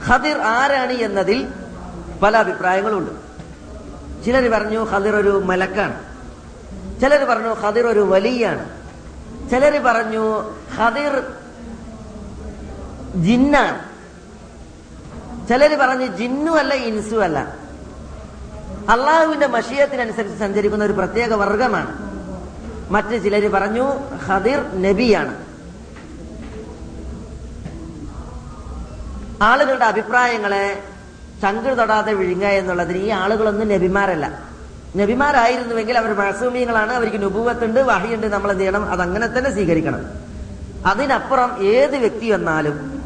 ഖദിർ ആരാണ് എന്നതിൽ പല അഭിപ്രായങ്ങളുണ്ട്. ചിലർ പറഞ്ഞു ഖദിർ ഒരു മലക്കാണ്. ചിലർ പറഞ്ഞു ഖദിർ ഒരു വലിയാണ്. ചിലർ പറഞ്ഞു ഖദിർ ജിന്നാണ്. ചിലർ പറഞ്ഞു ജിന്നു അല്ല ഇൻസു അല്ല. അള്ളാഹുവിന്റെ മഷീയത്തിനനുസരിച്ച് സഞ്ചരിക്കുന്ന ഒരു പ്രത്യേക വർഗമാണ്. മറ്റു ചിലർ പറഞ്ഞു ഖദിർ നബിയാണ്. ആളുകളുടെ അഭിപ്രായങ്ങളെ ചങ്കിൾ തൊടാതെ വിഴുങ്ങുക എന്നുള്ളതിന് ഈ ആളുകളൊന്നും നബിമാരല്ല. നബിമാരായിരുന്നുവെങ്കിൽ അവർ മഴസൂമിയങ്ങളാണ് അവർക്ക് നുപൂവത്തുണ്ട് വഹിയുണ്ട് നമ്മൾ എന്ത് ചെയ്യണം? അതങ്ങനെ തന്നെ സ്വീകരിക്കണം. അതിനപ്പുറം ഏത് വ്യക്തി വന്നാലും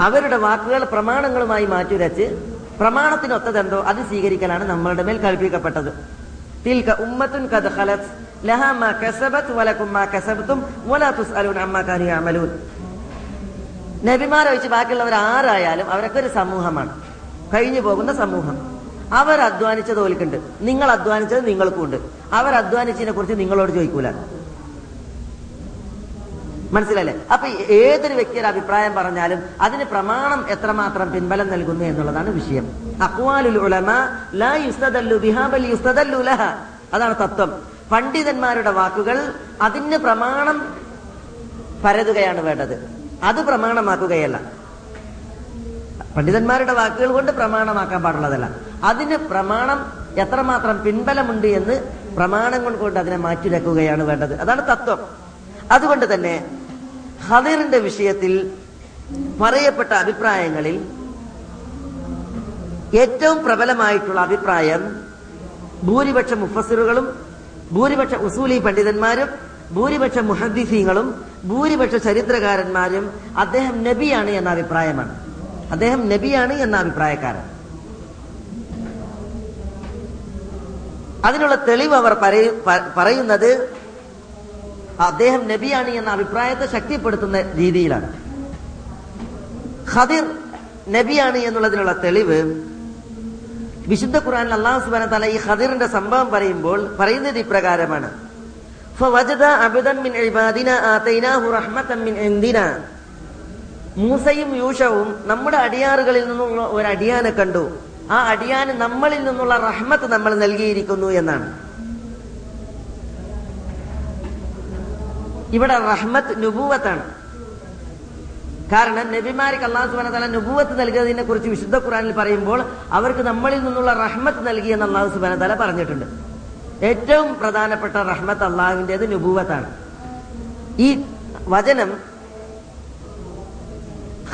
അവരുടെ വാക്കുകൾ പ്രമാണങ്ങളുമായി മാറ്റിവരച്ച് പ്രമാണത്തിനൊത്തതെന്തോ അത് സ്വീകരിക്കലാണ് നമ്മളുടെ മേൽ കൽപ്പിക്കപ്പെട്ടത്. തിൽക ഉമ്മത്തുൻ കത് ഖലത്. ലഹാ മാ ബാക്കിയുള്ളവർ ആരായാലും അവരൊക്കെ ഒരു സമൂഹമാണ്. കഴിഞ്ഞു പോകുന്ന സമൂഹം. അവർ അധ്വാനിച്ചത് ഓൽക്കുണ്ട്. നിങ്ങൾ അധ്വാനിച്ചത് നിങ്ങൾക്കുണ്ട് അവർ അധ്വാനിച്ചതിനെ കുറിച്ച് നിങ്ങളോട് ചോദിക്കൂല. മനസ്സിലല്ലേ? അപ്പൊ ഏതൊരു വ്യക്തിയുടെ അഭിപ്രായം പറഞ്ഞാലും അതിന് പ്രമാണം എത്രമാത്രം പിൻബലം നൽകുന്നു എന്നുള്ളതാണ് വിഷയം. ഉലമ ലാ യുസ്തദല്ലു യുസ്തദല്ലു അതാണ് തത്വം. പണ്ഡിതന്മാരുടെ വാക്കുകൾ അതിന് പ്രമാണം പരതുകയാണ് വേണ്ടത്. അത് പ്രമാണമാക്കുകയല്ല. പണ്ഡിതന്മാരുടെ വാക്കുകൾ കൊണ്ട് പ്രമാണമാക്കാൻ പാടുള്ളതല്ല. അതിന് പ്രമാണം എത്രമാത്രം പിൻബലമുണ്ട് എന്ന് പ്രമാണങ്ങൾ കൊണ്ട് അതിനെ മാറ്റിരക്കുകയാണ് വേണ്ടത്. അതാണ് തത്വം. അതുകൊണ്ട് തന്നെ ഹദീറിന്റെ വിഷയത്തിൽ പറയപ്പെട്ട അഭിപ്രായങ്ങളിൽ ഏറ്റവും പ്രബലമായിട്ടുള്ള അഭിപ്രായം ഭൂരിപക്ഷ മുഫസിറുകളും ഭൂരിപക്ഷ ഉസൂലി പണ്ഡിതന്മാരും ഭൂരിപക്ഷ മുഹദ്ദിസീങ്ങളും ഭൂരിപക്ഷ ചരിത്രകാരന്മാരും അദ്ദേഹം നബിയാണ് എന്ന അഭിപ്രായമാണ്. അദ്ദേഹം നബിയാണ് എന്ന അഭിപ്രായക്കാരൻ. അതിനുള്ള തെളിവ് അവർ പറയുന്നത് അദ്ദേഹം നബിയാണ് എന്ന അഭിപ്രായത്തെ ശക്തിപ്പെടുത്തുന്ന രീതിയിലാണ്. ഖദിർ നബിയാണ് എന്നുള്ളതിനുള്ള തെളിവ് വിശുദ്ധ ഖുറാൻ അള്ളാഹു സുബാന തല ഈ ഖദിറിന്റെ സംഭവം പറയുമ്പോൾ പറയുന്നത് ഇപ്രകാരമാണ്. മൂസയും യൂഷവും നമ്മുടെ അടിയാറുകളിൽ നിന്നുള്ള ഒരു അടിയാനെ കണ്ടു. ആ അടിയാന് നമ്മളിൽ നിന്നുള്ള റഹ്മത്ത് നമ്മൾ നൽകിയിരിക്കുന്നു എന്നാണ്. ഇവിടെ റഹ്മത്ത് നുബൂവത്താണ്. കാരണം നബിമാർക്ക് അള്ളാഹു സുബാന നുബൂവത്ത് നൽകിയതിനെ കുറിച്ച് വിശുദ്ധ ഖുറാനിൽ പറയുമ്പോൾ അവർക്ക് നമ്മളിൽ നിന്നുള്ള റഹ്മത്ത് നൽകിയെന്ന് അള്ളാഹു സുബാന തല പറഞ്ഞിട്ടുണ്ട്. ഏറ്റവും പ്രധാനപ്പെട്ട റഹ്മത്ത് അള്ളാഹുവിന്റെത് നുബൂവത്താണ്. ഈ വചനം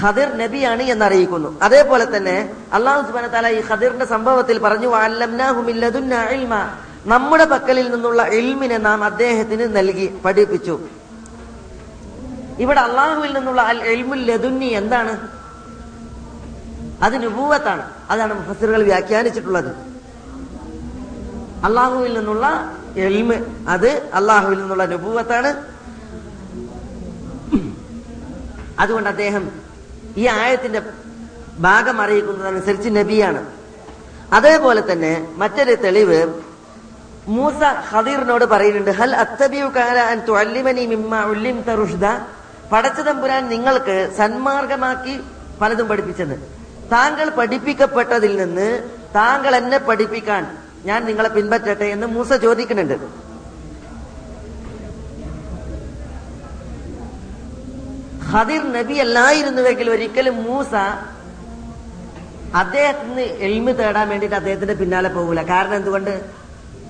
ഖദിർ നബിയാണ് എന്നറിയിക്കുന്നു. അതേപോലെ തന്നെ അള്ളാഹു സുബാന താല ഈ ഖദിറിന്റെ സംഭവത്തിൽ പറഞ്ഞു "വഅല്ലംനാഹു മിൻ ലദുന്നാ ഇൽമ. നമ്മുടെ പക്കലിൽ നിന്നുള്ള ഇൽമിനെ നാം അദ്ദേഹത്തിന് നൽകി പഠിപ്പിച്ചു. ഇവിടെ അള്ളാഹുവിൽ നിന്നുള്ള അൽ എൽമുൽ ലതുന്നി എന്താണ്? അത് നുപൂവത്താണ് അതാണ് മുഫസ്സിറുകൾ വ്യാഖ്യാനിച്ചിട്ടുള്ളത്. അള്ളാഹുവിൽ നിന്നുള്ള എൽമ് അത് അള്ളാഹുവിൽ നിന്നുള്ള നുപൂവത്താണ് അതുകൊണ്ട് അദ്ദേഹം ഈ ആയത്തിന്റെ ഭാഗം അറിയിക്കുന്നതനുസരിച്ച് നബിയാണ്. അതേപോലെ തന്നെ മറ്റൊരു തെളിവ് മൂസ ഖദീറിനോട് പറയുന്നുണ്ട് ഹൽ അത്തബിയു കാല അൻ തുഅല്ലിമനി മിമ്മ ഉല്ലിംത റുഷ്ദ? പടച്ച തമ്പുരാൻ നിങ്ങൾക്ക് സന്മാർഗമാക്കി പലതും പഠിപ്പിച്ചെന്ന്. താങ്കൾ പഠിപ്പിക്കപ്പെട്ടതിൽ നിന്ന് താങ്കൾ എന്നെ പഠിപ്പിക്കാൻ ഞാൻ നിങ്ങളെ പിൻപറ്റട്ടെ എന്ന് മൂസ ചോദിക്കുന്നുണ്ട്. ഖദിർ നബി അല്ലായിരുന്നുവെങ്കിൽ ഒരിക്കലും മൂസ അദ്ദേഹത്തിന് എൽമ് തേടാൻ വേണ്ടിയിട്ട് അദ്ദേഹത്തിന്റെ പിന്നാലെ പോകില്ല കാരണം എന്തുകൊണ്ട്?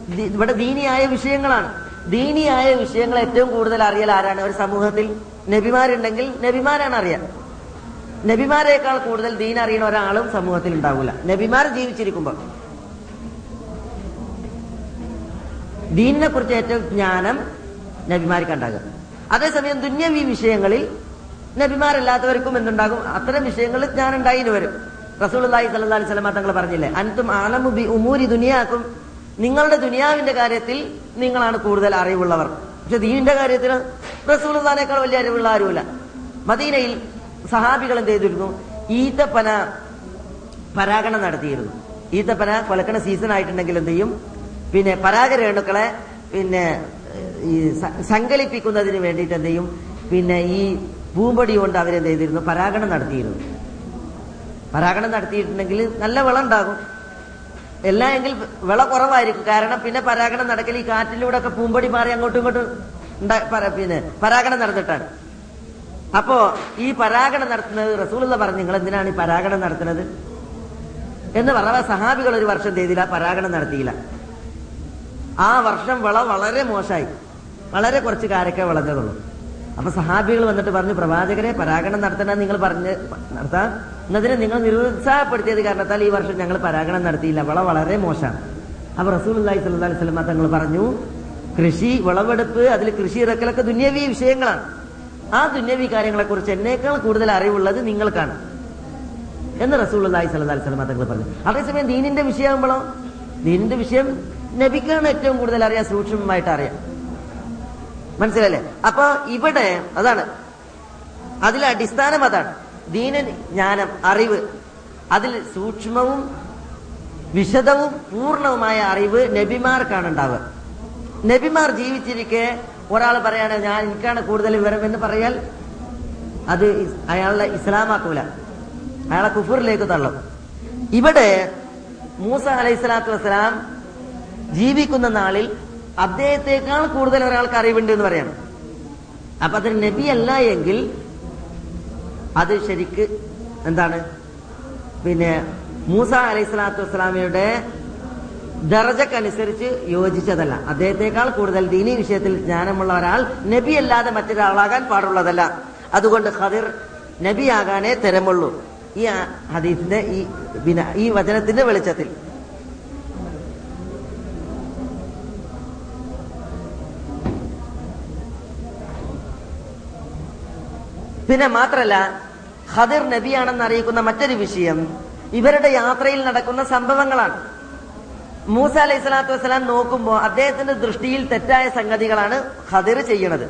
ഇവിടെ ദീനിയായ വിഷയങ്ങളാണ്. ദീനിയായ വിഷയങ്ങൾ ഏറ്റവും കൂടുതൽ അറിയൽ ആരാണ്? ഒരു സമൂഹത്തിൽ നബിമാരുണ്ടെങ്കിൽ നബിമാരാണ് അറിയാം നബിമാരെക്കാൾ കൂടുതൽ ദീൻ അറിയുന്ന ഒരാളും സമൂഹത്തിൽ ഉണ്ടാവില്ല നബിമാർ ജീവിച്ചിരിക്കുമ്പോൾ ദീനിനെ കുറിച്ച് ഏറ്റവും ജ്ഞാനം നബിമാർക്ക് ഉണ്ടാകും. അതേസമയം ദുന്യവി വിഷയങ്ങളിൽ നബിമാരല്ലാത്തവർക്കും എന്തുണ്ടാകും? അത്തരം വിഷയങ്ങളിൽ ജ്ഞാനം ഉണ്ടായിന് വരും സ്വല്ലല്ലാഹി അലൈഹി വസല്ലം തങ്ങൾ പറഞ്ഞില്ലേ? അനത്തും ആലമുബി ഉമൂരി ദുനിയാക്കും. നിങ്ങളുടെ ദുനിയാവിന്റെ കാര്യത്തിൽ നിങ്ങളാണ് കൂടുതൽ അറിവുള്ളവർ. പക്ഷെ ദീനിന്റെ കാര്യത്തിൽ റസൂലുള്ളാഹിനേക്കാൾ വലിയ അറിവുള്ള ആരുമില്ല. മദീനയിൽ സഹാബികൾ എന്ത് ചെയ്തിരുന്നു? ഈത്തപ്പന പരാഗണം നടത്തിയിരുന്നു. ഈത്തപ്പന കൊലക്കണ സീസൺ ആയിട്ടുണ്ടെങ്കിൽ എന്ത് ചെയ്യും? പിന്നെ പരാഗരേണുക്കളെ പിന്നെ ഈ സങ്കലിപ്പിക്കുന്നതിന് വേണ്ടിയിട്ട് എന്ത് ചെയ്യും? പിന്നെ ഈ പൂമ്പൊടി കൊണ്ട് അവരെന്ത് ചെയ്തിരുന്നു? പരാഗണം നടത്തിയിരുന്നു. പരാഗണം നടത്തിയിട്ടുണ്ടെങ്കിൽ നല്ല വിള ഉണ്ടാകും. എല്ലാ എങ്കിൽ വിള കുറവായിരിക്കും. കാരണം പിന്നെ പരാഗണം നടക്കൽ ഈ കാറ്റിലൂടെ ഒക്കെ പൂമ്പടി മാറി അങ്ങോട്ടും ഇങ്ങോട്ടും പിന്നെ പരാഗണം നടന്നിട്ടാണ്. അപ്പോ ഈ പരാഗണം നടത്തുന്നത് റസൂലുള്ള പറഞ്ഞു നിങ്ങൾ എന്തിനാണ് ഈ പരാഗണം നടത്തുന്നത്? എന്ന് പറഞ്ഞ സഹാബികൾ ഒരു വർഷം ചെയ്തില്ല? പരാഗണം നടത്തിയില്ല. ആ വർഷം വിള വളരെ മോശമായി. വളരെ കുറച്ച് കാരൊക്കെ വിളഞ്ഞതുള്ളൂ. അപ്പൊ സഹാബികൾ വന്നിട്ട് പറഞ്ഞു പ്രവാചകരെ പരാഗണം നടത്തണം നിങ്ങൾ പറഞ്ഞ് നടത്താം. എന്നതിനെ നിങ്ങൾ നിരുത്സാഹപ്പെടുത്തിയത് കാരണത്താൽ ഈ വർഷം ഞങ്ങൾ പരാഗണം നടത്തിയില്ല. വിള വളരെ മോശമാണ്. അപ്പൊ അള്ളാഹി സ്വല്ലി സ്വലമ തങ്ങൾ പറഞ്ഞു കൃഷി വിളവെടുപ്പ് അതിൽ കൃഷി ഇറക്കലൊക്കെ ദുന്യവി വിഷയങ്ങളാണ്. ആ ദുന്യവി കാര്യങ്ങളെ കുറിച്ച് എന്നേക്കാൾ കൂടുതൽ അറിവുള്ളത് നിങ്ങൾക്കാണ്. എന്ന് അള്ളാഹി സ്വല്ലി സ്വലമ തങ്ങൾ പറഞ്ഞു. അതേസമയം ദീനിന്റെ വിഷയമാകുമ്പോഴോ? ദീനിന്റെ വിഷയം നബിക്കാണ് ഏറ്റവും കൂടുതൽ അറിയാം സൂക്ഷ്മമായിട്ട് അറിയാം. മനസ്സിലല്ലേ? അപ്പൊ ഇവിടെ അതാണ്. അതിലെ അടിസ്ഥാനം അതാണ്. ദീന ജ്ഞാനം അറിവ്. അതിൽ സൂക്ഷ്മവും വിശദവും പൂർണവുമായ അറിവ് നബിമാർക്കാണ് ഉണ്ടാവുക നബിമാർ ജീവിച്ചിരിക്കെ ഒരാൾ പറയാണ് ഞാൻ എനിക്കാണ് കൂടുതൽ വിവരം എന്ന് പറയാൽ അത് അയാളെ ഇസ്ലാമാക്കൂല. അയാളെ കുഫൂറിലേക്ക് തള്ളും. ഇവിടെ മൂസ അലൈഹി സ്വലാത്തു വസ്സലാം ജീവിക്കുന്ന നാളിൽ അദ്ദേഹത്തെക്കാൾ കൂടുതൽ ഒരാൾക്ക് അറിവുണ്ട് എന്ന് പറയാം അപ്പൊ അത് നബിയല്ല എങ്കിൽ അത് ശരിക്ക് എന്താണ്? പിന്നെ മൂസ അലൈഹി സ്വലാത്തു വസ്സലാമയുടെ ദർജക്കനുസരിച്ച് യോജിച്ചതല്ല. അദ്ദേഹത്തെക്കാൾ കൂടുതൽ ദീനി വിഷയത്തിൽ ജ്ഞാനമുള്ള ഒരാൾ നബി അല്ലാതെ മറ്റൊരാളാകാൻ പാടുള്ളതല്ല. അതുകൊണ്ട് ഖദിർ നബിയാകാനേ തരമുള്ളൂ. ഈ ഹദീസിന്റെ ഈ പിന്നെ ഈ വചനത്തിന്റെ വെളിച്ചത്തിൽ. പിന്നെ മാത്രല്ല ഖദിർ നബിയാണെന്ന് അറിയിക്കുന്ന മറ്റൊരു വിഷയം ഇവരുടെ യാത്രയിൽ നടക്കുന്ന സംഭവങ്ങളാണ്. മൂസ അലൈഹി സ്വലാത്തു വസ്സലാം നോക്കുമ്പോൾ അദ്ദേഹത്തിന്റെ ദൃഷ്ടിയിൽ തെറ്റായ സംഗതികളാണ് ഖദിർ ചെയ്യണത്.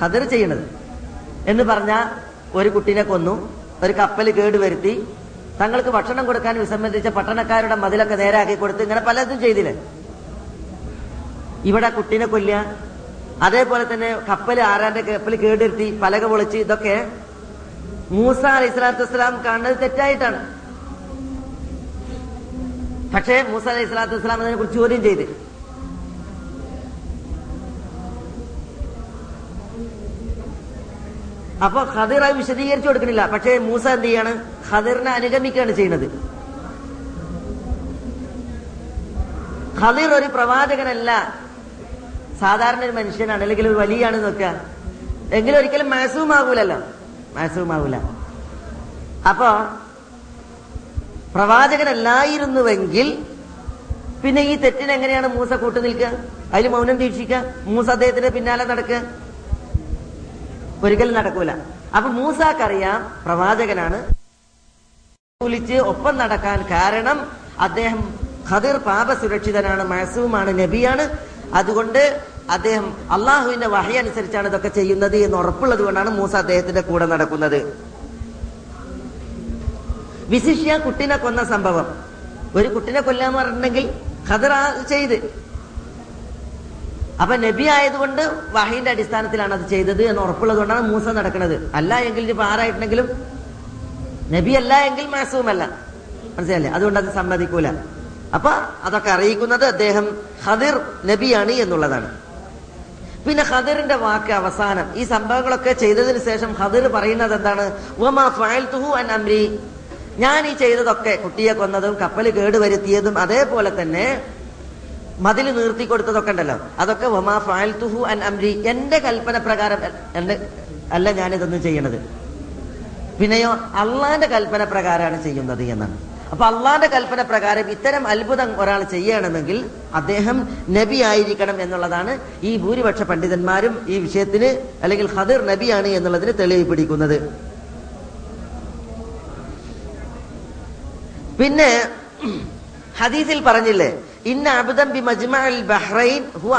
ഖദിർ ചെയ്യണത്. എന്ന് പറഞ്ഞ ഒരു കുട്ടിനെ കൊന്നു ഒരു കപ്പൽ കേടുവരുത്തി തങ്ങൾക്ക് ഭക്ഷണം കൊടുക്കാൻ വിസമ്മതിച്ച പട്ടണക്കാരുടെ മതിലൊക്കെ നേരാക്കി കൊടുത്ത് ഇങ്ങനെ പലതും ചെയ്തില്ലേ? ഇവിടെ കുട്ടീനെ കൊല്ലുക അതേപോലെ തന്നെ കപ്പൽ ആരാന്റെ കപ്പൽ കേടുവരുത്തി പലക പൊളിച്ച് ഇതൊക്കെ മൂസ അലൈഹി സ്വലാത്തു വസ്സലാം കാണുന്നത് തെറ്റായിട്ടാണ്. പക്ഷേ മൂസ അലൈഹി സ്വലാത്തു വസ്സലാം അതിനെ കുറിച്ച് ചോദ്യം ചെയ്ത്. അപ്പൊ ഖദിർ അത് വിശദീകരിച്ചു കൊടുക്കണില്ല പക്ഷേ മൂസ എന്ത് ചെയ്യാണ്? ഖദിറിനെ അനുഗമിക്കുകയാണ് ചെയ്യുന്നത്. ഖദിർ ഒരു പ്രവാചകനല്ല. സാധാരണ ഒരു മനുഷ്യനാണ് അല്ലെങ്കിൽ ഒരു വലിയാണ് നോക്കുക എങ്കിലും ഒരിക്കലും മാസവുമാകൂലല്ലോ മാസവുമാകൂല അപ്പോ പ്രവാചകനല്ലായിരുന്നുവെങ്കിൽ പിന്നെ ഈ തെറ്റിന് എങ്ങനെയാണ് മൂസ കൂട്ടു നിൽക്കുക? അതിൽ മൗനം ദീക്ഷിക്കുക? മൂസ അദ്ദേഹത്തിന്റെ പിന്നാലെ നടക്കുക? ഒരിക്കലും നടക്കൂല. അപ്പൊ മൂസാക്കറിയാം പ്രവാചകനാണ്. വിളിച്ച് ഒപ്പം നടക്കാൻ കാരണം അദ്ദേഹം ഖദിർ പാപസുരക്ഷിതനാണ് മഹസൂമാണ് നബിയാണ്. അതുകൊണ്ട് അദ്ദേഹം അള്ളാഹുവിന്റെ വഹി അനുസരിച്ചാണ് ഇതൊക്കെ ചെയ്യുന്നത് എന്ന് ഉറപ്പുള്ളത് കൊണ്ടാണ് മൂസ അദ്ദേഹത്തിന്റെ കൂടെ നടക്കുന്നത്. വിശിഷ്യ കുട്ടിനെ കൊന്ന സംഭവം. ഒരു കുട്ടിനെ കൊല്ലാന്ന് പറഞ്ഞിട്ടുണ്ടെങ്കിൽ ഖദർ ചെയ്ത്. അപ്പൊ നബി ആയതുകൊണ്ട് വഹീന്റെ അടിസ്ഥാനത്തിലാണ് അത് ചെയ്തത് എന്ന് ഉറപ്പുള്ളത് കൊണ്ടാണ് മൂസ നടക്കുന്നത്. അല്ല എങ്കിൽ ഇപ്പൊ ആരായിട്ടുണ്ടെങ്കിലും നബി അല്ല എങ്കിൽ മാസവുമല്ല മനസ്സിലല്ലേ അതുകൊണ്ട് അത് സമ്മതിക്കൂല. അപ്പൊ അതൊക്കെ അറിയിക്കുന്നത് അദ്ദേഹം ഖദിർ നബിയാണ് എന്നുള്ളതാണ്. പിന്നെ ഖദിറിന്റെ വാക്ക് അവസാനം ഈ സംഭവങ്ങളൊക്കെ ചെയ്തതിന് ശേഷം ഖദിർ പറയുന്നത് എന്താണ്? "വമാ ഫഅൽതുഹു അൻ അംരി. ഞാൻ ഈ ചെയ്തതൊക്കെ കുട്ടിയെ കൊന്നതും കപ്പൽ കേടുവരുത്തിയതും അതേപോലെ തന്നെ മതിൽ നിർത്തി കൊടുത്തതൊക്കെ ഉണ്ടല്ലോ. അതൊക്കെ വമാ ഫഅൽതുഹു അൻ അംരി. എന്റെ കൽപ്പന പ്രകാരം എന്റെ അല്ല ഞാനിതൊന്നും ചെയ്യണത്. പിന്നെയോ അള്ളാന്റെ കൽപ്പന പ്രകാരമാണ് ചെയ്യുന്നത് എന്നാണ്. അപ്പൊ അള്ളാന്റെ കൽപ്പന പ്രകാരം ഇത്തരം അത്ഭുതം ഒരാൾ ചെയ്യണമെങ്കിൽ അദ്ദേഹം നബി ആയിരിക്കണം എന്നുള്ളതാണ് ഈ ഭൂരിപക്ഷ പണ്ഡിതന്മാരും ഈ വിഷയത്തിന് അല്ലെങ്കിൽ ഹദിർ നബിയാണ് എന്നുള്ളതിന് തെളിവ് പിടിക്കുന്നത്. പിന്നെ ഹദീസിൽ പറഞ്ഞില്ലേ ഇന്ന അബുദം ബി മജ്മഅൽ ബഹ്റൈൻ ഹുവ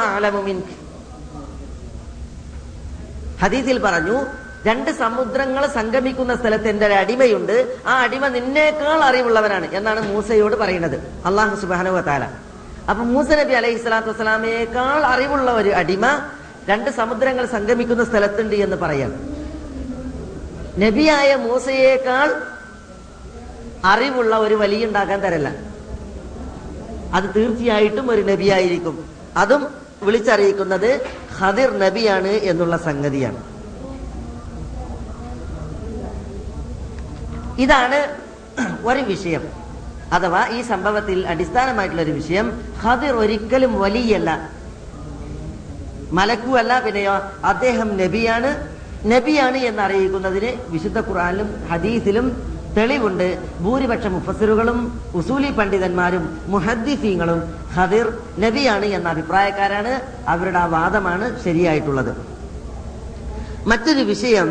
ഹദീസിൽ പറഞ്ഞു രണ്ട് സമുദ്രങ്ങൾ സംഗമിക്കുന്ന സ്ഥലത്ത് എന്റെ ഒരു അടിമയുണ്ട്. ആ അടിമ നിന്നേക്കാൾ അറിവുള്ളവനാണ് എന്നാണ് മൂസയോട് പറയുന്നത്. അള്ളാഹു സുബാനു താല അപ്പൊ മൂസ നബി അലൈഹി സ്വലാത്തു വസ്സലാമയേക്കാൾ അറിവുള്ള ഒരു അടിമ രണ്ട് സമുദ്രങ്ങൾ സംഗമിക്കുന്ന സ്ഥലത്തുണ്ട് എന്ന് പറയാം. നബിയായ മൂസയേക്കാൾ അറിവുള്ള ഒരു വലിയ ഉണ്ടാക്കാൻ തരല്ല. അത് തീർച്ചയായിട്ടും ഒരു നബിയായിരിക്കും. അതും വിളിച്ചറിയിക്കുന്നത് ഹദിർ നബിയാണ് എന്നുള്ള സംഗതിയാണ്. ഇതാണ് ഒരു വിഷയം. അഥവാ ഈ സംഭവത്തിൽ അടിസ്ഥാനമായിട്ടുള്ള ഒരു വിഷയം ഹദിർ ഒരിക്കലും വലിയല്ല. മലക്കുമല്ല പിന്നെയോ അദ്ദേഹം നബിയാണ്. നബിയാണ് എന്നറിയിക്കുന്നതിന് വിശുദ്ധ ഖുറാനിലും ഹദീസിലും തെളിവുണ്ട്. ഭൂരിപക്ഷ മുഫസിറുകളും ഉസൂലി പണ്ഡിതന്മാരും മുഹദ്ദിഫീങ്ങളും ഹദിർ നബിയാണ് എന്ന അഭിപ്രായക്കാരാണ് അവരുടെ ആ വാദമാണ് ശരിയായിട്ടുള്ളത്. മറ്റൊരു വിഷയം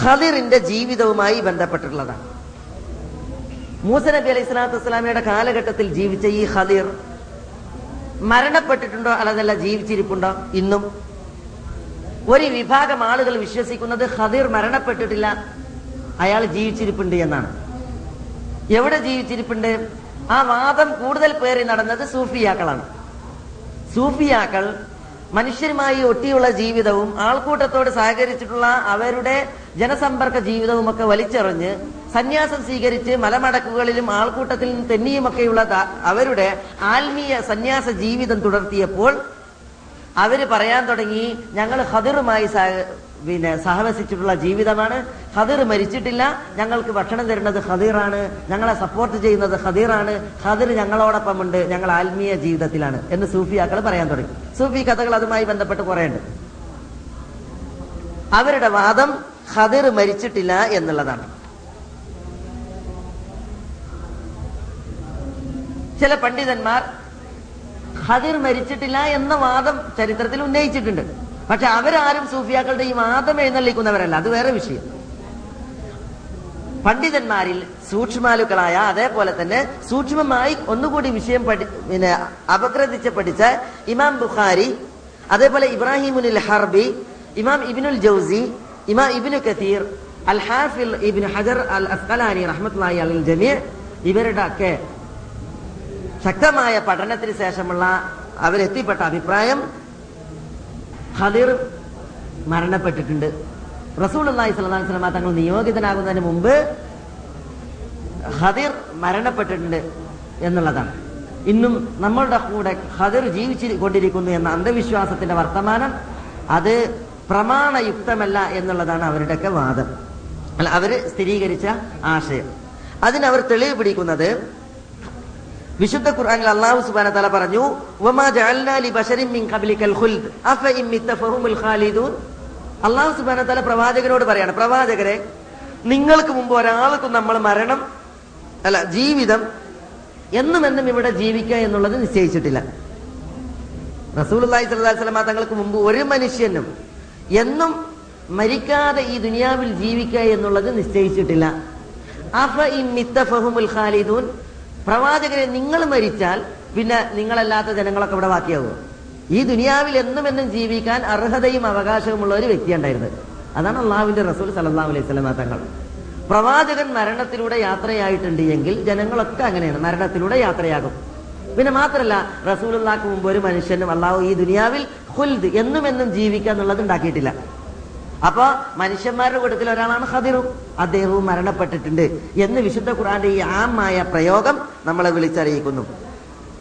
ഖദിറിന്റെ ജീവിതവുമായി ബന്ധപ്പെട്ടിട്ടുള്ളതാണ്. മൂസ നബി അലൈഹി സ്വലാത്തു വസ്സലാമയുടെ കാലഘട്ടത്തിൽ ജീവിച്ച ഈ ഖദീർ മരണപ്പെട്ടിട്ടുണ്ടോ അല്ലതല്ല ജീവിച്ചിരിപ്പുണ്ടോ? ഇന്നും. ഒരു വിഭാഗം ആളുകൾ വിശ്വസിക്കുന്നത് ഖദീർ മരണപ്പെട്ടിട്ടില്ല അയാൾ ജീവിച്ചിരിപ്പുണ്ട് എന്നാണ്. എവിടെ ജീവിച്ചിരിപ്പുണ്ട്? ആ വാദം കൂടുതൽ പേറി നടന്നത് സൂഫിയാക്കളാണ്. സൂഫിയാക്കൾ മനുഷ്യരുമായി ഒട്ടിയുള്ള ജീവിതവും ആൾക്കൂട്ടത്തോട് സഹകരിച്ചിട്ടുള്ള അവരുടെ ജനസമ്പർക്ക ജീവിതവും ഒക്കെ വലിച്ചെറിഞ്ഞ് സന്യാസം സ്വീകരിച്ച് മലമടക്കുകളിലും ആൾക്കൂട്ടത്തിലും തെന്നിയുമൊക്കെയുള്ള അവരുടെ ആത്മീയ സന്യാസ ജീവിതം തുടർത്തിയപ്പോൾ അവർ പറയാൻ തുടങ്ങി ഞങ്ങൾ ഹദിറുമായി പിന്നെ സഹവസിച്ചിട്ടുള്ള ജീവിതമാണ്. ഹദിർ മരിച്ചിട്ടില്ല. ഞങ്ങൾക്ക് ഭക്ഷണം തരുന്നത് ഹദീറാണ് ഞങ്ങളെ സപ്പോർട്ട് ചെയ്യുന്നത് ഹദീറാണ് ഞങ്ങളോടൊപ്പം ഉണ്ട് ഞങ്ങൾ ആത്മീയ ജീവിതത്തിലാണ്. എന്ന് സൂഫിയാക്കൾ പറയാൻ തുടങ്ങി. സൂഫി കഥകൾ അതുമായി ബന്ധപ്പെട്ട് കുറേ ഉണ്ട് അവരുടെ വാദം ഹദിർ മരിച്ചിട്ടില്ല എന്നുള്ളതാണ്. ചില പണ്ഡിതന്മാർ ഖദിർ മരിച്ചിട്ടില്ല എന്ന വാദം ചരിത്രത്തിൽ ഉന്നയിച്ചിട്ടുണ്ട്. പക്ഷെ അവരാരും സൂഫിയാക്കളുടെ ഈ വാദം എഴുന്നള്ളിക്കുന്നവരല്ല. അത് വേറെ വിഷയം. പണ്ഡിതന്മാരിൽ സൂക്ഷ്മാലുക്കളായ അതേപോലെ തന്നെ സൂക്ഷ്മമായി ഒന്നുകൂടി വിഷയം പഠി പിന്നെ അപഗ്രഥിച്ച് പഠിച്ച ഇമാം ബുഖാരി അതേപോലെ ഇബ്രാഹിമുൽ ഹർബി ഇമാം ഇബിനുൽ ജൗസി ഇമാം ഇബിന് കത്തീർ അൽ ഹാഫിൽ ഇബിൻ ഹജർ അൽ അസ്കലാനി റഹ്മത്തുള്ളാഹി അൽ ജമീർ ഇവരുടെ ഒക്കെ ശക്തമായ പഠനത്തിന് ശേഷമുള്ള അവരെത്തിപ്പെട്ട അഭിപ്രായം ഖദീർ മരണപ്പെട്ടിട്ടുണ്ട്. റസൂൽ അള്ളാഹി സ്വലാഹി സ്വലമ തങ്ങൾ നിയോഗിതനാകുന്നതിന് മുമ്പ് ഖദീർ മരണപ്പെട്ടിട്ടുണ്ട് എന്നുള്ളതാണ്. ഇന്നും നമ്മളുടെ കൂടെ ഖദീർ ജീവിച്ചു കൊണ്ടിരിക്കുന്നു എന്ന അന്ധവിശ്വാസത്തിന്റെ വർത്തമാനം അത് പ്രമാണയുക്തമല്ല എന്നുള്ളതാണ് അവരുടെയൊക്കെ വാദം. അല്ല അവർ സ്ഥിരീകരിച്ച ആശയം. അതിനവർ തെളിവ് പിടിക്കുന്നത് വിശുദ്ധ ഖുർആനിൽ അള്ളാഹു സുബാന തല പറഞ്ഞു അള്ളാഹു സുബാന തല പ്രവാചകനോട് പറയാണ് പ്രവാചകരെ നിങ്ങൾക്ക് മുമ്പ് ഒരാൾക്കും നമ്മൾ മരണം അല്ല ജീവിതം എന്നും എന്നും ഇവിടെ ജീവിക്കുക എന്നുള്ളത് നിശ്ചയിച്ചിട്ടില്ല. സ്വല്ലല്ലാഹി അലൈഹി വസല്ലമ തങ്ങൾക്ക് മുമ്പ് ഒരു മനുഷ്യനും എന്നും മരിക്കാതെ ഈ ദുനിയാവിൽ ജീവിക്കുക എന്നുള്ളത് നിശ്ചയിച്ചിട്ടില്ല. അഫ മിത്ത ഖാലിദൂൻ. പ്രവാചകരെ നിങ്ങൾ മരിച്ചാൽ പിന്നെ നിങ്ങളല്ലാത്ത ജനങ്ങളൊക്കെ ഇവിടെ ബാക്കിയാകും ഈ ദുനിയാവിൽ എന്നും എന്നും ജീവിക്കാൻ അർഹതയും അവകാശവുമുള്ള ഒരു വ്യക്തി ഉണ്ടായിരുന്നത്. അതാണ് അള്ളാഹുവിന്റെ റസൂൽ സല്ലല്ലാഹു അലൈഹി സ്വലമ തങ്ങൾ. പ്രവാചകൻ മരണത്തിലൂടെ യാത്രയായിട്ടുണ്ട് എങ്കിൽ ജനങ്ങളൊക്കെ അങ്ങനെയാണ്. മരണത്തിലൂടെ യാത്രയാകും. പിന്നെ മാത്രല്ല റസൂലുള്ളാക്ക് മുമ്പ് ഒരു മനുഷ്യനും അള്ളാഹു ഈ ദുനിയാവിൽ ഹുൽദ് എന്നും എന്നും ജീവിക്കുക എന്നുള്ളത് ഉണ്ടാക്കിയിട്ടില്ല. അപ്പൊ മനുഷ്യന്മാരുടെ കൂട്ടത്തിൽ ഒരാളാണ് ഹദിറും അദ്ദേഹവും മരണപ്പെട്ടിട്ടുണ്ട് എന്ന് വിശുദ്ധ ഖുറാന്റെ ഈ ആമായ പ്രയോഗം നമ്മളെ വിളിച്ചറിയിക്കുന്നു.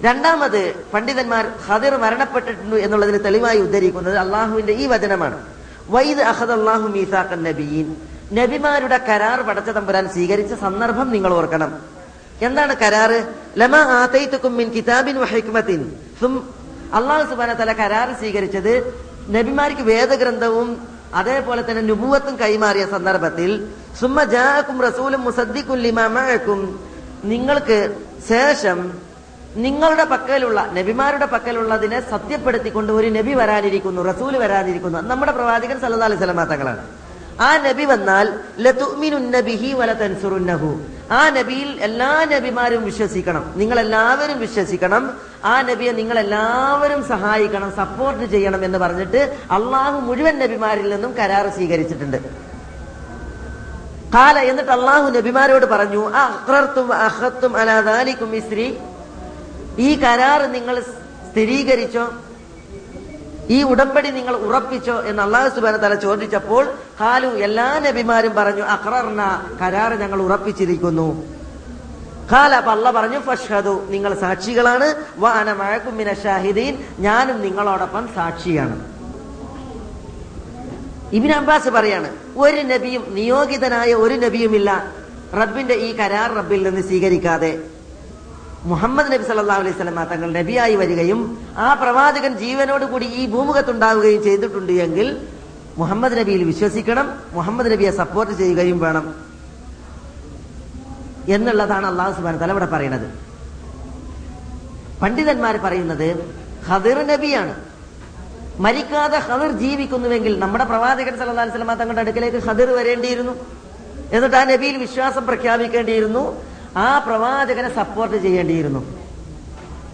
രണ്ടാമത് പണ്ഡിതന്മാർ ഹദിർ മരണപ്പെട്ടിട്ടുണ്ട് എന്നുള്ളതിന് തെളിവായി ഉദ്ധരിക്കുന്നത് അള്ളാഹുവിന്റെ ഈ വചനമാണ്. വൈദ് അഹദ് അള്ളാഹു മീസാഖൻ നബിയീൻ നബിമാരുടെ കരാർ പടച്ച തമ്പുരാൻ സ്വീകരിച്ച സന്ദർഭം നിങ്ങൾ ഓർക്കണം. എന്താണ് കരാറ്? ലമ ആതൈത്തുക്കും മിൻ കിതാബിൻ വഹിക്മത്തിൻ അള്ളാഹു സുബാന തല കരാറ് സ്വീകരിച്ചത് നബിമാർക്ക് വേദഗ്രന്ഥവും അതേപോലെ തന്നെ നുപൂവത്തും കൈമാറിയ സന്ദർഭത്തിൽ സുമ്മ ജാക്കും റസൂലും മുസദ്ദിഖുൻ ലിമാ മഅക്കും നിങ്ങൾക്ക് ശേഷം നിങ്ങളുടെ പക്കലുള്ള നബിമാരുടെ പക്കലുള്ളതിനെ സത്യപ്പെടുത്തിക്കൊണ്ട് ഒരു നബി വരാനിരിക്കുന്നു റസൂൽ വരാനിരിക്കുന്നു. നമ്മുടെ പ്രവാചകൻ സല്ലാ അലൈഹി സ്വലമാ തങ്ങളാണ്. ആ നബി വന്നാൽ ആ നബിയിൽ എല്ലാ നബിമാരും വിശ്വസിക്കണം. നിങ്ങൾ എല്ലാവരും വിശ്വസിക്കണം. ആ നബിയെ നിങ്ങൾ എല്ലാവരും സഹായിക്കണം സപ്പോർട്ട് ചെയ്യണം എന്ന് പറഞ്ഞിട്ട് അള്ളാഹു മുഴുവൻ നബിമാരിൽ നിന്നും കരാർ സ്വീകരിച്ചിട്ടുണ്ട്. കാല എന്നിട്ട് അള്ളാഹു നബിമാരോട് പറഞ്ഞു അഹത്തും അനാദാലിക്കും അലാദാലിക്കും ഇസ്രി ഈ കരാർ നിങ്ങൾ സ്ഥിരീകരിച്ചോ? ഈ ഉടമ്പടി നിങ്ങൾ ഉറപ്പിച്ചോ എന്ന് അള്ളാഹു സുബാന തല ചോദിച്ചപ്പോൾ ഹാലു എല്ലാ നബിമാരും പറഞ്ഞു അഹ്റർന കരാർ ഞങ്ങൾ ഉറപ്പിച്ചിരിക്കുന്നു. ഖാല അപ്പൊ പറഞ്ഞു ഫഷ്ഹദു നിങ്ങൾ സാക്ഷികളാണ്. വാന മഴക്കുമിന ഷാഹിദീൻ ഞാനും നിങ്ങളോടൊപ്പം സാക്ഷിയാണ്. ഇബിൻ അബ്ബാസ് പറയാണ് ഒരു നബിയും നിയോഗിതനായ ഒരു നബിയുമില്ല. റബ്ബിന്റെ ഈ കരാർ റബ്ബിൽ നിന്ന് സ്വീകരിക്കാതെ. മുഹമ്മദ് നബി സല്ലാ അലൈഹി സ്വലമ തങ്ങൾ നബിയായി വരികയും ആ പ്രവാചകൻ ജീവനോടുകൂടി ഈ ഭൂമുഖത്തുണ്ടാവുകയും ചെയ്തിട്ടുണ്ട് എങ്കിൽ മുഹമ്മദ് നബിയിൽ വിശ്വസിക്കണം മുഹമ്മദ് നബിയെ സപ്പോർട്ട് ചെയ്യുകയും വേണം. എന്നുള്ളതാണ് അള്ളാഹു സുബാൻ തല ഇവിടെ പറയുന്നത്. പണ്ഡിതന്മാർ പറയുന്നത് ഖദിർ നബിയാണ്. മരിക്കാതെ ഖദിർ ജീവിക്കുന്നുവെങ്കിൽ നമ്മുടെ പ്രവാചകൻ സല്ലല്ലാഹു അലൈഹി വസല്ലമ തങ്ങളുടെ അടുക്കലേക്ക് ഖദിർ വരേണ്ടിയിരുന്നു. എന്നിട്ട് ആ നബിയിൽ വിശ്വാസം പ്രഖ്യാപിക്കേണ്ടിയിരുന്നു. ആ പ്രവാചകനെ സപ്പോർട്ട് ചെയ്യേണ്ടിയിരുന്നു.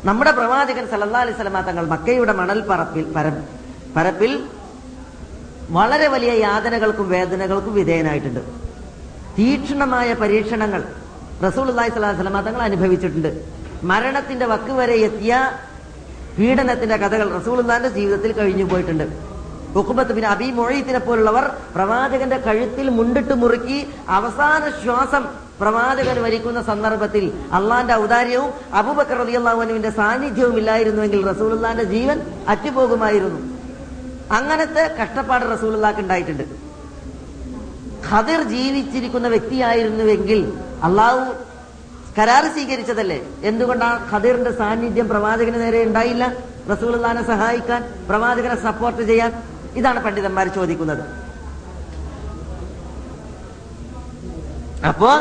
നമ്മുടെ പ്രവാചകൻ സല്ലല്ലാഹു അലൈഹി വസല്ലമ തങ്ങൾ മക്കയുടെ മണൽ പറപ്പിൽ പര- പരപ്പിൽ വളരെ വലിയ യാതനകൾക്കും വേദനകൾക്കും വിധേയനായിട്ടുണ്ട്. തീക്ഷണമായ പരീക്ഷണങ്ങൾ റസൂൽ അള്ളാഹി സ്വലാഹു സ്വലമ തങ്ങൾ അനുഭവിച്ചിട്ടുണ്ട്. മരണത്തിന്റെ വക്ക് വരെ എത്തിയ പീഡനത്തിന്റെ കഥകൾ റസൂലുള്ളാന്റെ ജീവിതത്തിൽ കഴിഞ്ഞു പോയിട്ടുണ്ട്. ഉഖുബത്ത് പിന്നെ അബി മൊഴീത്തിനെ പോലുള്ളവർ പ്രവാചകന്റെ കഴുത്തിൽ മുണ്ടിട്ട് മുറുക്കി അവസാന ശ്വാസം പ്രവാചകൻ വരിക്കുന്ന സന്ദർഭത്തിൽ അള്ളാന്റെ ഔദാര്യവും അബൂബക്കർ റളിയല്ലാഹുവിന്റെ സാന്നിധ്യവും ഇല്ലായിരുന്നുവെങ്കിൽ റസൂലുള്ളാന്റെ ജീവൻ അറ്റുപോകുമായിരുന്നു. അങ്ങനത്തെ കഷ്ടപ്പാട് റസൂലുള്ളാക്ക് ഉണ്ടായിട്ടുണ്ട്. ഖദിർ ജീവിച്ചിരിക്കുന്ന വ്യക്തിയായിരുന്നുവെങ്കിൽ അള്ളാഹു കരാർ സ്വീകരിച്ചതല്ലേ? എന്തുകൊണ്ടാണ് ഖദീറിന്റെ സാന്നിധ്യം പ്രവാചകന് നേരെ ഉണ്ടായില്ല? റസൂലുള്ളാനെ സഹായിക്കാൻ പ്രവാചകനെ സപ്പോർട്ട് ചെയ്യാൻ? ഇതാണ് പണ്ഡിതന്മാർ ചോദിക്കുന്നത്. അപ്പോ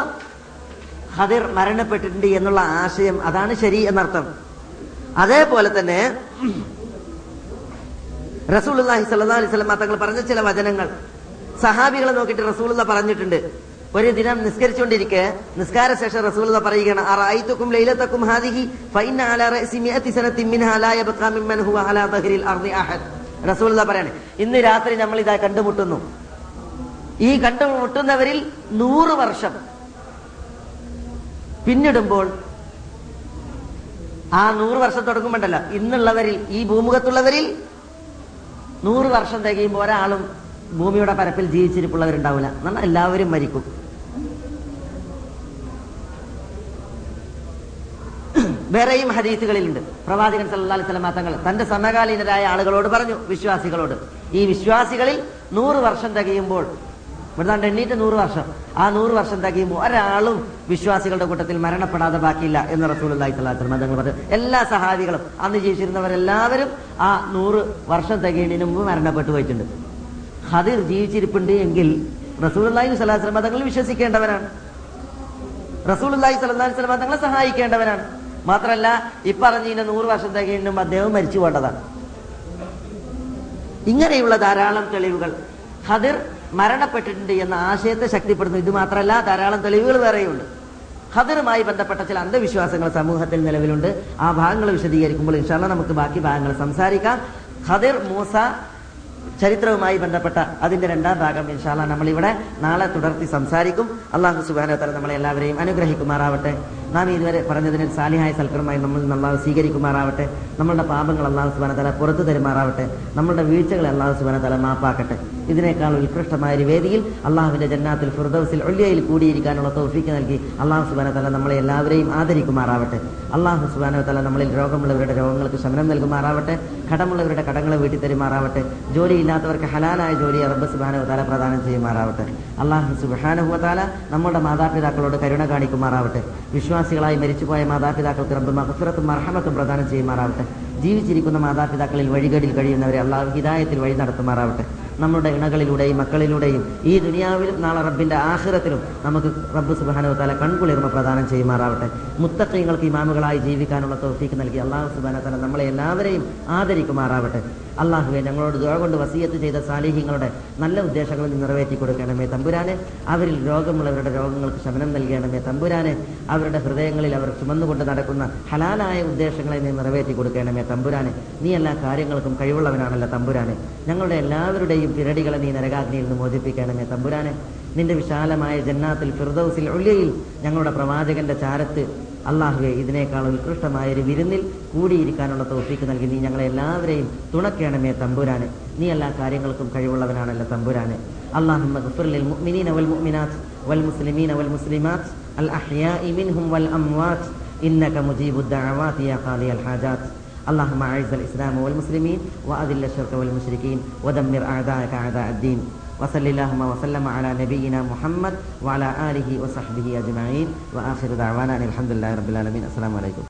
ഖദിർ മരണപ്പെട്ടിട്ടുണ്ട് എന്നുള്ള ആശയം അതാണ് ശരി എന്നർത്ഥം. അതേപോലെ തന്നെ സ്വല്ലല്ലാഹി അലൈഹി വസല്ലം തങ്ങൾ പറഞ്ഞ ചില വചനങ്ങൾ. സഹാബികളെ നോക്കിയിട്ട് റസൂലുള്ള പറഞ്ഞിട്ടുണ്ട്. ഒരു ദിനം നിസ്കരിച്ചുകൊണ്ടിരിക്കെ നിസ്കാര ശേഷം റസൂലുള്ള പറയുകയാണ് അറഅയ്തുക്കും ലൈലതക്കും ഹാദിഹി ഫൈന അലാ റഅസി മിൻഹാ ലാ ഹുവ അലാ അർദി അഹദ്. റസൂലുള്ള പറയാണ് ഇന്ന് രാത്രി നമ്മൾ ഇതാ കണ്ടുമുട്ടുന്നു. ഈ കണ്ടുമുട്ടുന്നവരിൽ നൂറ് വർഷം പിന്നിടുമ്പോൾ ആ നൂറ് വർഷം തുടങ്ങുമ്പോണ്ടല്ലോ. ഇന്നുള്ളവരിൽ ഈ ഭൂമുഖത്തുള്ളവരിൽ നൂറ് വർഷം തികയുമ്പോൾ ഒരാളും ഭൂമിയുടെ പരപ്പിൽ ജീവിച്ചിരിപ്പുള്ളവരുണ്ടാവില്ല എന്നാൽ എല്ലാവരും മരിക്കും. വേറെയും ഹദീസുകളിലുണ്ട്. പ്രവാചകൻ അലൈഹി വസല്ലം തങ്ങൾ തന്റെ സമകാലീനരായ ആളുകളോട് പറഞ്ഞു വിശ്വാസികളോട്. ഈ വിശ്വാസികളിൽ നൂറ് വർഷം തികയുമ്പോൾ ഇവിടുന്ന് എണ്ണീറ്റ് നൂറ് വർഷം. ആ നൂറ് വർഷം തകയുമ്പോൾ ഒരാളും വിശ്വാസികളുടെ കൂട്ടത്തിൽ മരണപ്പെടാതെ ബാക്കിയില്ല എന്ന് റസൂൽ അള്ളാഹി സ്വലാഹു വസല്ലം തങ്ങൾ പറഞ്ഞു. എല്ലാ സഹാബികളും അന്ന് ജീവിച്ചിരുന്നവരെല്ലാവരും ആ നൂറ് വർഷം തികയുന്നതിന് മുമ്പ് മരണപ്പെട്ടു പോയിട്ടുണ്ട്. ഖദിർ ജീവിച്ചിരിപ്പുണ്ട് എങ്കിൽ റസൂലി സ്വലാസ്ലമ മതങ്ങൾ വിശ്വസിക്കേണ്ടവനാണ് റസൂലി സ്വലാഹി മതങ്ങളെ തങ്ങളെ സഹായിക്കേണ്ടവനാണ് മാത്രല്ല ഇപ്പറഞ്ഞതിന്റെ നൂറ് വർഷം തികയുമ്പോൾ അദ്ദേഹം മരിച്ചു പോണ്ടതാണ് ഇങ്ങനെയുള്ള ധാരാളം തെളിവുകൾ. ഖദിർ മരണപ്പെട്ടിട്ടുണ്ട് എന്ന ആശയത്തെ ശക്തിപ്പെടുന്നു. ഇത് മാത്രമല്ല ധാരാളം തെളിവുകൾ വേറെയുണ്ട്. ഖദറുമായി ബന്ധപ്പെട്ട ചില അന്ധവിശ്വാസങ്ങൾ സമൂഹത്തിൽ നിലവിലുണ്ട്. ആ ഭാഗങ്ങൾ വിശദീകരിക്കുമ്പോൾ ഇൻഷാല്ല നമുക്ക് ബാക്കി ഭാഗങ്ങൾ സംസാരിക്കാം. ഖദിർ മൂസ ചരിത്രവുമായി ബന്ധപ്പെട്ട അതിന്റെ രണ്ടാം ഭാഗം ഇൻഷാല്ല നമ്മളിവിടെ നാളെ തുടർത്തി സംസാരിക്കും. അള്ളാഹു സുബാനോത്തല നമ്മളെ എല്ലാവരെയും അനുഗ്രഹിക്കുമാറാവട്ടെ. നാം ഇതുവരെ പറഞ്ഞതിന് സാലിഹായ സൽക്കരമായി നമ്മൾ അള്ളാഹു സ്വീകരിക്കുമാറാവട്ടെ. നമ്മളുടെ പാപങ്ങൾ അള്ളാഹു സുബാനതല പുറത്തു തരുമാറാവട്ടെ. നമ്മളുടെ വീഴ്ചകളെ അള്ളാഹു സുബാനതല മാപ്പാക്കട്ടെ. ഇതിനേക്കാൾ ഉത്കൃഷ്ടമായ ഒരു വേദിയിൽ അള്ളാഹുവിന്റെ ജന്നാത്തിൽ ഫിർദൌസിൽ ഒള്ളിയയിൽ കൂടിയിരിക്കാനുള്ള തൗഫീക്ക് നൽകി അള്ളാഹു സുബാനതല നമ്മളെ എല്ലാവരെയും ആദരിക്കുമാറാവട്ടെ. അള്ളാഹു സുബാനോത്തല നമ്മളിൽ രോഗമുള്ളവരുടെ രോഗങ്ങൾക്ക് ശമനം നൽകുമാറാവട്ടെ. കടമുള്ളവരുടെ കടങ്ങൾ വീട്ടി തരുമാറാവട്ടെ ജോലിയില്ലാത്തവർക്ക് ഹലാലായ ജോലി റബ്ബ് തല പ്രദാനം ചെയ്യുമാറാവട്ടെ. അള്ളാഹു സുബാനുവതാല നമ്മുടെ മാതാപിതാക്കളോട് കരുണ കാണിക്കുമാറാവട്ടെ. വിശ്വാസികളായി മരിച്ചുപോയ മാതാപിതാക്കൾക്ക് റബ്ബ് മഹഫിറത്തും മർഹമത്തും പ്രദാനം ചെയ്യുമാറാവട്ടെ. ജീവിച്ചിരിക്കുന്ന മാതാപിതാക്കളിൽ വഴികളിൽ കഴിയുന്നവരെ അള്ളാഹു ഹിതായത്തിൽ വഴി നടത്തുമാറാവട്ടെ. നമ്മുടെ ഇണകളിലൂടെയും മക്കളിലൂടെയും ഈ ദുനിയാവിലും നാളെ റബ്ബിന്റെ ആഹ്റത്തിലും നമുക്ക് റബ്ബ് സുബാനോ തല കൺകുളിർമ പ്രദാനം ചെയ്യുമാറാവട്ടെ. മുത്തക്കൈങ്ങൾക്ക് ഇമാമുകളായി ജീവിക്കാനുള്ള തോഫീക്ക് നൽകി അള്ളാഹു സുബാന തല നമ്മളെ എല്ലാവരെയും ആദരിക്കുമാറാവട്ടെ. അള്ളാഹുവെ ഞങ്ങളോട് ദുആ കൊണ്ട് വസീയത്ത് ചെയ്ത സാലിഹ്യങ്ങളുടെ നല്ല ഉദ്ദേശങ്ങൾ നിറവേറ്റി കൊടുക്കണമേ തമ്പുരാനെ. അവരിൽ രോഗമുള്ളവരുടെ രോഗങ്ങൾക്ക് ശമനം നൽകണമേ തമ്പുരാനെ. അവരുടെ ഹൃദയങ്ങളിൽ അവർ ചുമന്നുകൊണ്ട് നടക്കുന്ന ഹലാലായ ഉദ്ദേശങ്ങളെ നീ നിറവേറ്റി കൊടുക്കണമേ തമ്പുരാനെ. നീ എല്ലാ കാര്യങ്ങൾക്കും കഴിവുള്ളവനാണല്ലോ തമ്പുരാനെ. ഞങ്ങളുടെ എല്ലാവരുടെയും പിരടികളെ നീ നരകാഗ്നിയിൽ നിന്ന് മോചിപ്പിക്കണമേ തമ്പുരാനെ. നിന്റെ വിശാലമായ ജന്നാത്തിൽ ഫിർദൌസിൽ ഒള്ളിയയിൽ ഞങ്ങളുടെ പ്രവാചകന്റെ ചാരത്ത് അള്ളാഹുവെ ഇതിനേക്കാൾ ഉത്കൃഷ്ടമായ ഒരു വിരുന്നിൽ കൂടിയിരിക്കാനുള്ള തോഫീക്ക് നൽകി നീ ഞങ്ങളെ എല്ലാവരെയും തുണയ്ക്കണമേ തമ്പുരാനെ നീ എല്ലാ കാര്യങ്ങൾക്കും കഴിവുള്ളവനാണല്ലോ തമ്പുരാനെ اللهم اغفر للمؤمنين والمؤمنات والمسلمين والمسلمات الأحياء منهم والأموات إنك مجيب الدعوات يا قاضي الحاجات اللهم أعز الإسلام والمسلمين وأذل الشرك والمشركين ودمر أعداءك أعداء الدين وصل اللهم وسلم على نبينا محمد وعلى آله وصحبه أجمعين وآخر دعوانا الحمد لله رب العالمين. السلام عليكم.